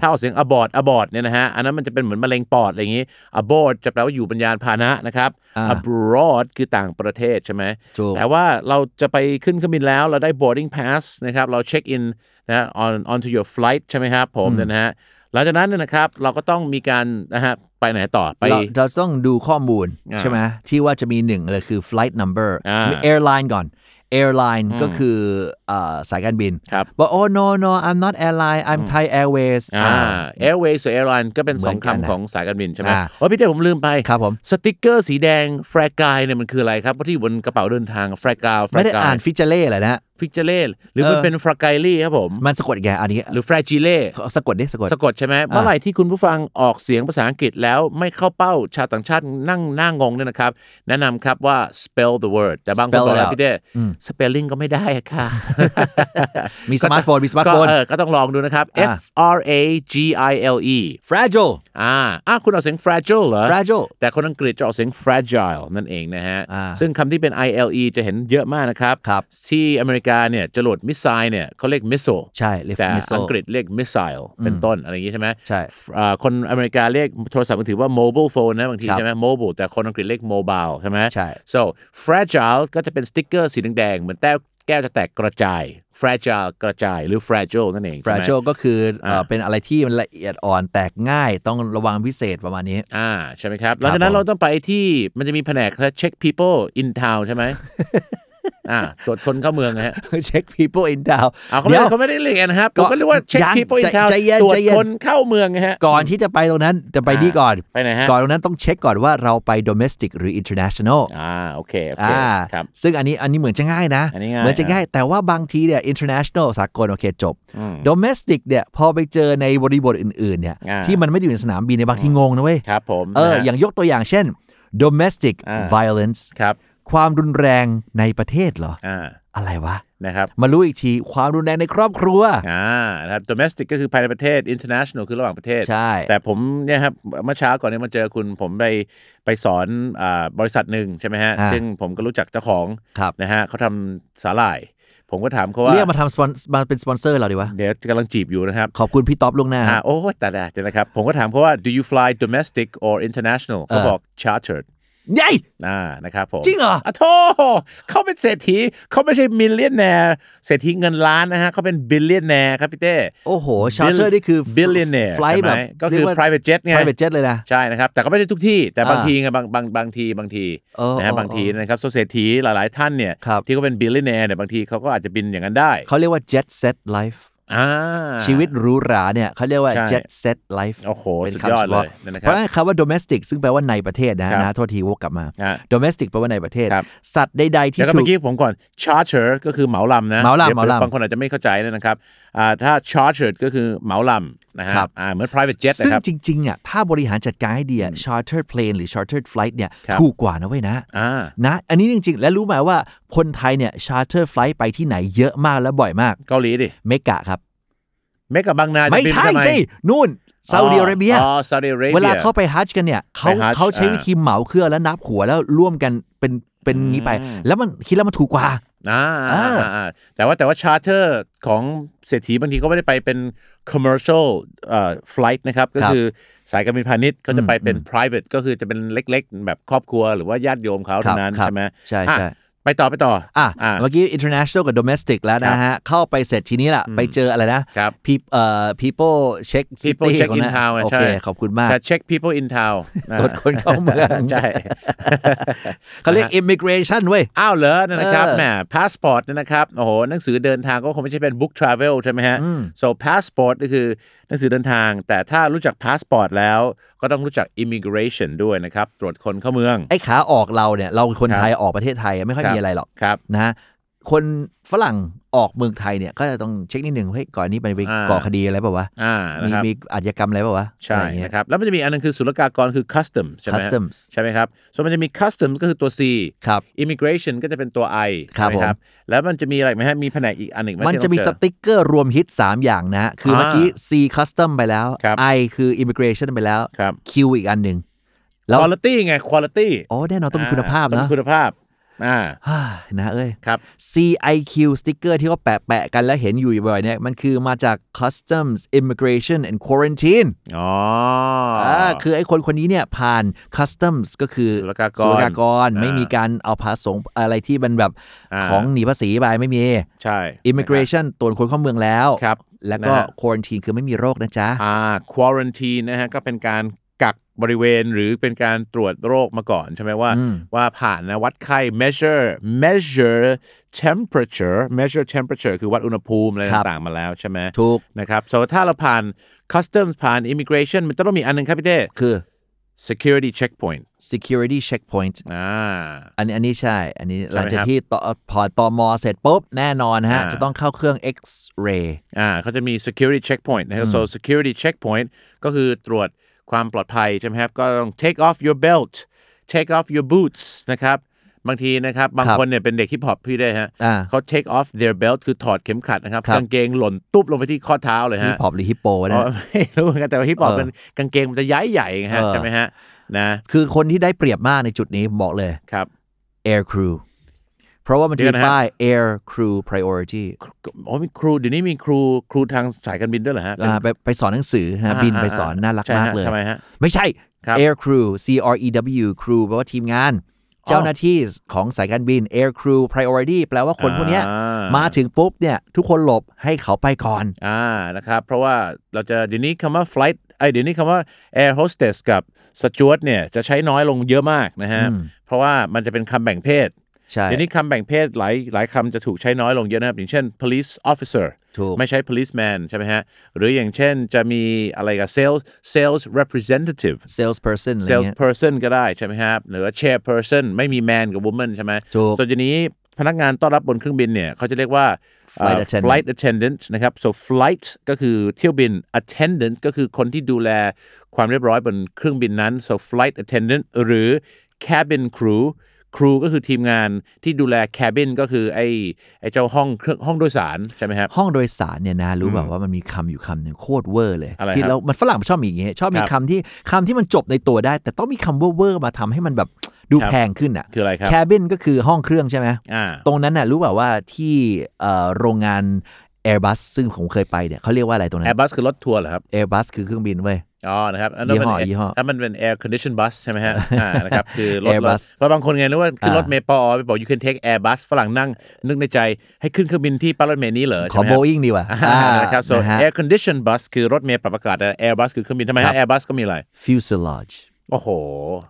ถ้าออกเสียง abort abort เนี่ยนะฮะอันนั้นมันจะเป็นเหมือนมะเร็งปอดอะไรอย่างนี้ abort จะแปลว่าอยู่บรรยานพาหนะนะครับอ่า abroad คือต่างประเทศใช่ไหมถูกแต่ว่าเราจะไปขึ้นเครื่องบินแล้วเราได้ boarding pass นะครับเราเช็คอินนะ on onto your flight ใช่ไหมครับผมเนี่ยนะฮะหลังจากนั้นเนี่ยนะครับเราก็ต้องมีการนะฮะไปไหนต่อไปเราเราต้องดูข้อมูลอ่าใช่ไหมที่ว่าจะมีหนึ่งเลยคือ flight number อ่ามี airline ก่อน airline ก็คือเอ่อสายการบินครับบอก oh no no I'm not airline I'm Thai Airways อ่า Airways กับ Airline ก็เป็นเหสมือองนกันนะคำของสายการบินใช่ไหมอ่าโอ้พี่เต้ผมลืมไปครับผมสติกเกอร์สีแดงแฟรกายเนี่ยมันคืออะไรครับเพราะที่อยู่บนกระเป๋าเดินทางแฟรกาวแฟรไม่ได้กาอ่ายนฟิจเล่เลยนะ ฟิกเจเล่หรือมันเออเป็นฟรากายลี่ครับผม มันสะกดไงอันนี้ หรือแฟรจิเล่สะกดดิสะกดสะกดใช่ไหมเมื่อไหร่ที่คุณผู้ฟังออกเสียงภาษาอังกฤษแล้วไม่เข้าเป้าชาวต่างชาตินั่งหน้างงเนี่ยนะครับ แนะนำครับว่า spell the word แต่บางคน Spell บอกแล้ว it out พี่เต้ spelling ก็ไม่ได้อะค่ะ มีสมาร์ทโฟนมีสมาร์ทก็โฟนเออก็ต้องลองดูนะครับอ่า F R A G I L E fragile อ่าอ่าคุณออกเสียง fragile เหรอ fragile แต่คนอังกฤษจะออกเสียง fragile นั่นเองนะฮะอ่าซึ่งคำที่เป็น ILE จะเห็นเยอะมากนะครับครับที่อเมริกาเนี่ยจรวด missile เนี่ยเขาเรียก missile ใช่เรียกแต่ missile อังกฤษเรียก missile เป็นต้นอะไรอย่างนี้ใช่ไหมใช่อ่าคนอเมริกาเรียกโทรศัพท์มือถือว่า mobile phone นะบางทีครับใช่ไหม mobile แต่คนอังกฤษเรียก mobile ใช่ไหมใช่ so fragile ก็จะเป็นสติ๊กเกอร์สีแดงๆเหมือนแก้วแก้วจะแตกกระจาย fragile กระจายหรือ fragile นั่นเองใช่ไหม fragile ก็คือเอ่ออ่าเป็นอะไรที่มันละเอียดอ่อนแตกง่ายต้องระวังพิเศษประมาณนี้ อ่า ใช่ไหมครับ หลังจากนั้นผมเราต้องไปที่มันจะมีแผนก check people in town ใช่ไหม อ่าตรวจคนเข้าเมืองนะฮะเช็ค people in town อ่าเขาไม่เดี๋ยวได้เขาไม่ได้เรียกกันนะครับผมก็เรียกว่า check ยัง people in ใจ town ใจเย็นตรวจใจเย็นคนเข้าเมืองนะฮะก่อนที่จะไปตรงนั้นจะไปอ่านี่ก่อนไปไหนฮะก่อนตรงนั้นต้องเช็คก่อนว่าเราไป domestic หรือ international อ่าโอเคโอเคอ่าครับซึ่งอันนี้อันนี้เหมือนจะง่ายนะอันนี้ง่ายเหมือนจะง่าย แต่ว่าบางทีเนี่ย international สากลโอเคจบอืม domestic เนี่ยพอไปเจอในบริบทอื่นๆเนี่ยอ่าที่มันไม่ได้อยู่ในสนามบินในยบางทีงงนะเว้ยครับผมเออนะฮะอย่างยกตัวอย่างเช่น domestic อ่า violence ครับ ความรุนแรงในประเทศเหรอ อ่า อะไรวะ นะครับ มารู้อีกทีความรุนแรงในครอบครัว อ่า นะครับ domestic ก็คือภายในประเทศ international คือระหว่างประเทศ ใช่ แต่ผมเนี่ยครับ เมื่อเช้าก่อนเนี่ยมาเจอคุณ ผมไปไปสอนอ่าบริษัทหนึ่งใช่ไหมฮะ อ่าซึ่งผมก็รู้จักเจ้าของครับ นะฮะเขาทำสาหร่าย ผมก็ถามเขาว่า เรียกมาทำสปอนมาเป็นสปอนเซอร์เราดีวะ เดี๋ยวกำลังจีบอยู่นะครับ ขอบคุณพี่ต๊อบล่วงหน้า อ่าโอ้แต่แต่เดี๋ยวนะครับ ผมก็ถามเขาว่า do you fly domestic or international เขาบอก chartered ยัยอ่านะครับผมจริงเหรออะโธ่เขาเป็นเศรษฐีเขาไม่ใช่มิลเลียนแนร์เศรษฐีเงินล้านนะฮะเขาเป็นบิลเลียนแนร์ครับพี่เต้โอ้โหชาร์เตอร์นี่คือบิลเลียนแนร์ไฟล์แบบก็คือเรียว่า private jet ไง private jet เลยนะใช่นะครับแต่ก็ไม่ได้ทุกที่แต่บางอ่าทีไงบางบางบางทีบางทีเออนะฮะเออบางทีเออนะครับโซเศรษฐีหลายๆท่านเนี่ยครับที่เขาเป็นบิลเลียนแนร์เนี่ยบางทีเขาก็อาจจะบินอย่างนั้นได้เขาเรียกว่า jet set life อ่า ชีวิตหรูหราเนี่ยเขาเรียกว่าใช่ jet set life โอ้โหเป็นสุดคำยอดเฉเลพาะยนะคเพรับราะฉะนั้นคำว่า domestic ซึ่งแปลว่าในประเทศนะฮะครับนะโทษทีวกกลับมาฮะ domestic แปลว่าในประเทศครับสัตว์ใดๆที่แล้วก็ถูเมื่อกกี้ผมก่อน charter ก็คือเหมาลำนะเหมาลำดี๋ยวเหมาลำบางคนอาจจะไม่เข้าใจนะครับอ่าถ้า chartered ก็คือเหมาลำนะฮะครับอ่าเหมือน private jet ซึ่งนะครับจริงๆอะถ้าบริหารจัดการให้ดีอะ chartered plane หรือ chartered flight เนี่ยครับถูกกว่านะเว้ยนะอ่านะอันนี้จริงๆ และรู้ไหมว่าคนไทยเนี่ย charter flight ไปที่ไหนเยอะมากและบ่อยมาก เกาหลีดิ เมกะครับ เมกับบางนาจะไม่บินใช่ทำไมสินู่นซาอุดิอาระเบียอ๋อซาอุดิอาระเบียเวลาเข้าไปฮัจจ์กันเนี่ยเขาไปฮัจญ์เขาใช้อ่าวิธีเหมาเครื่องแล้วนับหัวแล้วร่วมกันเป็นเป็นงี้ไป แล้วมันคิดแล้วมันถูกกว่า อ่าเอออ่าอ่าแต่ว่าแต่ว่า charter ของเศรษฐีบางทีเขาไม่ได้ไปเป็น commercial เอ่อ flight นะครับ ก็คือสายการบินพาณิชย์เขาจะไปเป็น private ก็คือจะเป็นเล็ก ๆ แบบครอบครัวหรือว่าญาติโยมเขาครัเท่าบนั้นครับใช่ไหมใช่อะใช่ ไปต่อไปต่อ อะอ่าเมื่อกี้ international กับ domestic แล้วนะฮะ เข้าไปเสร็จทีนี้ล่ะ ไปเจออะไรนะครับ Pe- เอ่อ people check people city check ของ in นะ town อะโอใช่เคขอบคุณมากจะ check people in town อ่าตรวจคนเข้าเมือง ใช่เขาเรียก immigration เว้ย อ้าวเหรอนั่นนะครับเออแหมพาสปอร์ตนะครับ โอ้โห หนังสือเดินทางก็คงไม่ใช่เป็น book travel ใช่ไหมฮะ so passport ก็คือหนังสือเดินทาง แต่ถ้ารู้จัก passport แล้ว ก็ต้องรู้จัก immigration ด้วยนะครับ ตรวจคนเข้าเมือง ไอ้ขาออกเราเนี่ย เราคนครับไทยออกประเทศไทยไม่ค่อยครับมีอะไรหรอกครับนะฮะคนฝรั่ง ออกเมืองไทยเนี่ยก็จะต้องเช็คนิดหนึ่งเฮ้ยก่อนนี้ไปไปอ่าก่อคดีอะไรเปล่าวะอ่านะมีครับมีอาชญากรรมอะไรเปล่าวะใช่อะไรอย่างเงี้ยนะครับแล้วมันจะมีอันนึงคือศุลกากรคือ custom ใช่ไหมฮะ customs ใช่ไหมครับส่วนมันจะมี custom ก็คือตัว C ครับ immigration ก็จะเป็นตัว I ครับใช่ไหมครับผมแล้วมันจะมีอะไรไหมฮะมีแผนกอีกอันหนึ่งไหมันที่จะมีเราสเจอติกเกอร์รวมฮิต 3 อย่างนะคือเมื่อกี้ C custom ไปแล้วครับ I คือ immigration ไปแล้วครับ Q อีกอันหนึ่งแล้ว quality ไง quality อ๋อแน่นอนต้องมีคุณภาพต้อนะงมีคุณภาพ อ่าฮ่านะเอ้ยครับ CIQ สติกเกอร์ที่เขาแปะแปะๆกันแล้วเห็นอยู่บ่อยๆเนี่ย มันคือมาจาก Customs Immigration and Quarantine อ๋ออ่าคือไอ้คนคนนี้เนี่ยผ่าน Customs ก็คือศุลกากรศุลกากรอ่าไม่มีการเอาภาษงอะไรที่มันแบบอ่าของหนีภาษีไปไม่มี ใช่ Immigration ตรวจคนเข้าเมืองแล้วครับแล้วก็นะฮะ Quarantine คือไม่มีโรคนะจ๊ะ อ่า quarantine นะฮะ ก็เป็นการ กักบริเวณหรือเป็นการตรวจโรคมาก่อนใช่ไหมว่าว่าผ่านนะวัดไข้ measure measure temperature measure temperature คือวัดอุณหภูมิอะไรครับต่างๆมาแล้วใช่ไหมถูกนะครับ so ถ้าเราผ่าน customs ผ่าน immigration มันต้องมีอันหนึงครับพี่เต้คือ security checkpoint security checkpoint อ่าอันนี้อันนี้ใช่ อันนี้ใช่ไหมหลังจากครับที่ต่อพอตอมอเสร็จปุ๊บ แน่นอนฮะอ่าจะต้องเข้าเครื่อง X-ray อ่าเขาจะมี security checkpoint นะครับ so security checkpoint ก็คือตรวจ ความปลอดภัยใช่ไหมครับก็ต้อง take off your belt take off your boots นะครับบางทีนะครับบางครับคนเนี่ยเป็นเด็กฮิปฮอปพี่ได้วยฮะอ่าเขา take off their belt คือถอดเข็มขัดนะครับครับกางเกงหล่นตุ๊บลงไปที่ข้อเท้าเลยฮิฮะปฮอปหรือฮิปโปอ๋นะอไม่รู้เหมือนกันแต่ว่าฮิปฮอปเออเป็นกางเกงมันจะย้ายใหญ่ไงฮะเออใช่ไหมฮะนะคือคนที่ได้เปรียบมากในจุดนี้ผมบอกเลยครับ Air Crew เพราะว่ามันจะเดี๋มียวนะฮะป้าย Air Crew Priority โอ้มีครูเดี๋ยวนี้มีครูครูทางสายการบินด้วยเหรอฮะเป็นอ่าไปไปสอนหนังสือฮะบินไปสอนน่ารักใช่ฮะมากเลยทำไมฮะไม่ใช่ครับ Air Crew C R E W Crew แปลว่าทีมงานเจ้าหน้าที่ของสายการบิน Air Crew Priority แปลว่าคนพวกเนี้ยอ่ามมาถึงปุ๊บเนี่ย ทุกคนหลบให้เขาไปก่อนอ่านะครับ เพราะว่าเราจะเดี๋ยวนี้คำว่า flight ไอยเดี๋ยวนี้คำว่า air hostess กับ steward เนี่ยจะใช้น้อยลงเยอะมากนะฮะ เพราะว่ามันจะเป็นคำแบ่งเพศ ใช่เดี๋ยวนี้คำแบ่งเพศหลายหลายคำจะถูกใช้น้อยลงเยอะนะครับ อย่างเช่น police officer ถูก ไม่ใช่ policeman ใช่ไหมฮะ หรืออย่างเช่นจะมีอะไรกับ sales sales representative salesperson อะไรเงี้ย salesperson ก็ได้ใช่ไหมครับ หรือว่า chairperson ไม่มี man กับ woman ใช่ไหมถูก ส่วนทีนี้พนักงานต้อนรับบนเครื่องบินเนี่ยเขาจะเรียกว่าเอ่อ Flight attendant flight attendant นะครับ so flight ก็คือเที่ยวบิน attendant ก็คือคนที่ดูแลความเรียบร้อยบนเครื่องบินนั้น so flight attendant หรือ cabin crew ครูก็คือทีมงานที่ดูแล cabin ก็คือไอ้ไอ้เจ้าห้องเครื่องห้องโดยสารใช่ไหมครับ ห้องโดยสารเนี่ยนะรู้แบบว่ามันมีคำอยู่คำหนึ่งโคตรเวอร์เลยอะไรที่ครับเรามันฝรั่งมันชอบมีอย่างเงี้ยชอบมีครับคำที่คำที่มันจบในตัวได้ แต่ต้องมีคำเวอร์ๆมาทำให้มันแบบดูครับแพงขึ้นอะคืออะไรครับ cabin ก็คือห้องเครื่องใช่ไหมอ่าตรงนั้นน่ะรู้แบบว่าที่เอ่อโรงงาน Airbus ซึ่งผมเคยไปเนี่ยเขาเรียกว่าอะไรตรงนั้น Airbus คือรถทัวร์เหรอครับ Airbus คือเครื่องบินเว้ยอ๋อ นะครับอันนั้นยี่ห้อเป็นยี่ห้อถ้ามันเป็น air condition bus ใช่ไหมฮะ อ่า นะครับ คือรถ Airbus เพราะบางคนไงนึกว่าขึ้นรถอ่าเมย์ปอไปบอก you can take Airbus ฝรั่งนั่ง นึกในใจให้ขึ้นเครื่องบินที่ป้ายรถเมย์นี้เหรอ ขอใช่ไหมฮะ Boeing ดีกว่าอ่านะครับ so นะฮะ air condition bus คือรถเมย์ปรับอากาศแต่ Airbus คือเครื่องบินทำไมครัฮะบ Airbus ก็มีอะไร fuselage โอ้โห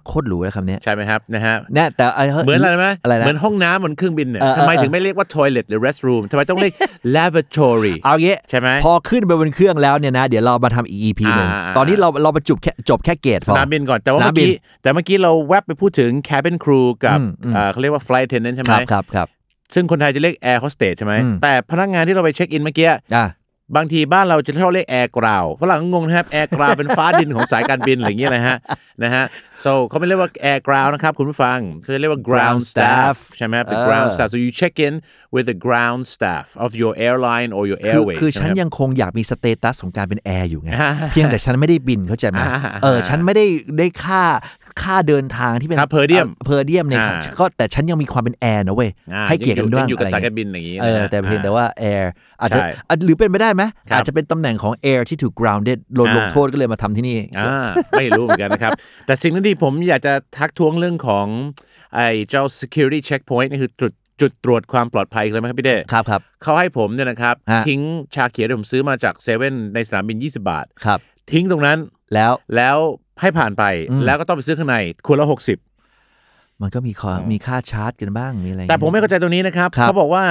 โคตรหรูเลยคำเนี้ยใช่ไหมครับนะฮะเนี่ยแต่ไเหมือนอะไรไหมอะไรนะเหมือนห้องน้ำบนเครื่องบินเนี่ยเออเออทำไมถึงไม่เรียกว่า toilet หรือ restroom ทำไมต้องเรียก lavatory เอางี้ใช่ไหมพอขึ้นไปบนเครื่องแล้วเนี่ยนะ เดี๋ยวเรามาทำอีก EP หนึ่งอ่าอ่าตอนนี้เราเราประจุบแค่จบแค่เกตพสอนามบินก่อนแต่ว่าสนาเมื่มอบินกี้แต่เมื่อกี้เราแวบไปพูดถึง cabin crew กับอืมอืมอ่าเขาเรียกว่า flight attendant ใช่ไหคมรับครับครับซึ่งคนไทยจะเรียก air hostess ใช่ไหมอืมแต่พนักงานที่เราไปเช็คอินเมื่อกี้อะ บางทีบ้านเราจะชอบเรียก air ground ฝรั่งก็งงนะครับ air ground เป็นฟ้าดินของสายการบินอะไรอย่างเงี้ยนะฮะนะฮะ so เขาไม่เรียกว่า air ground นะครับคุณผู้ฟังเขาเรียกว่า ground Ground staff staff ใช่ไหมครับ the เออ ground staff so you check in with the ground staff of your airline or your คือ airways คือใช่ฉันไหมครับยังคงอยากมี status ของการเป็นแอร์อยู่ไงอ่าเพียงแต่ฉันไม่ได้บินเข้าใจไหมอ่าเออฉันไม่ได้ได้ค่า ค่าเดินทางที่เป็นค่า per diem per diem เนี่ยอ่า ก็แต่ฉันยังมีความเป็นแอร์นะเว้ย อ่าให้เกียรติกันด้วยงอยู่กับอะไรสายเงี้การบินอย่างงี้เอนะอฮะแต่เพียงอ่าแต่ว่า air อาจจะใช่อะหรือเป็นไปได้ไหมครับอาจจะเป็นตำแหน่งของ air ที่ถูก grounded โดนอ่าลงโทษก็เลยมาทำที่นี่ อ่าไม่รู้เหมือนกันนะครับ แต่สิ่งที่ผมอยากจะทักท้วงเรื่องของไอ้เจ้า security checkpoint นี่คือจุดจุดตรวจความปลอดภัยเลยไหมครับพี่เด้ครับครับ เขาให้ผมเนี่ยนะครับ ฮะ ทิ้งชาเขียวที่ผมซื้อมาจากเซเว่นในสนามบิน 20 บาท ครับ ทิ้งตรงนั้นแล้วแล้ว ให้ผ่านไปอืมแล้วก็ต้องไปซื้อข้างในควรละ60มันก็มีคอมีค่าชาร์จกันบ้างมีอะไรแต่ผมไม่เข้าใจตรงนี้นะครับครับเขาบอกว่า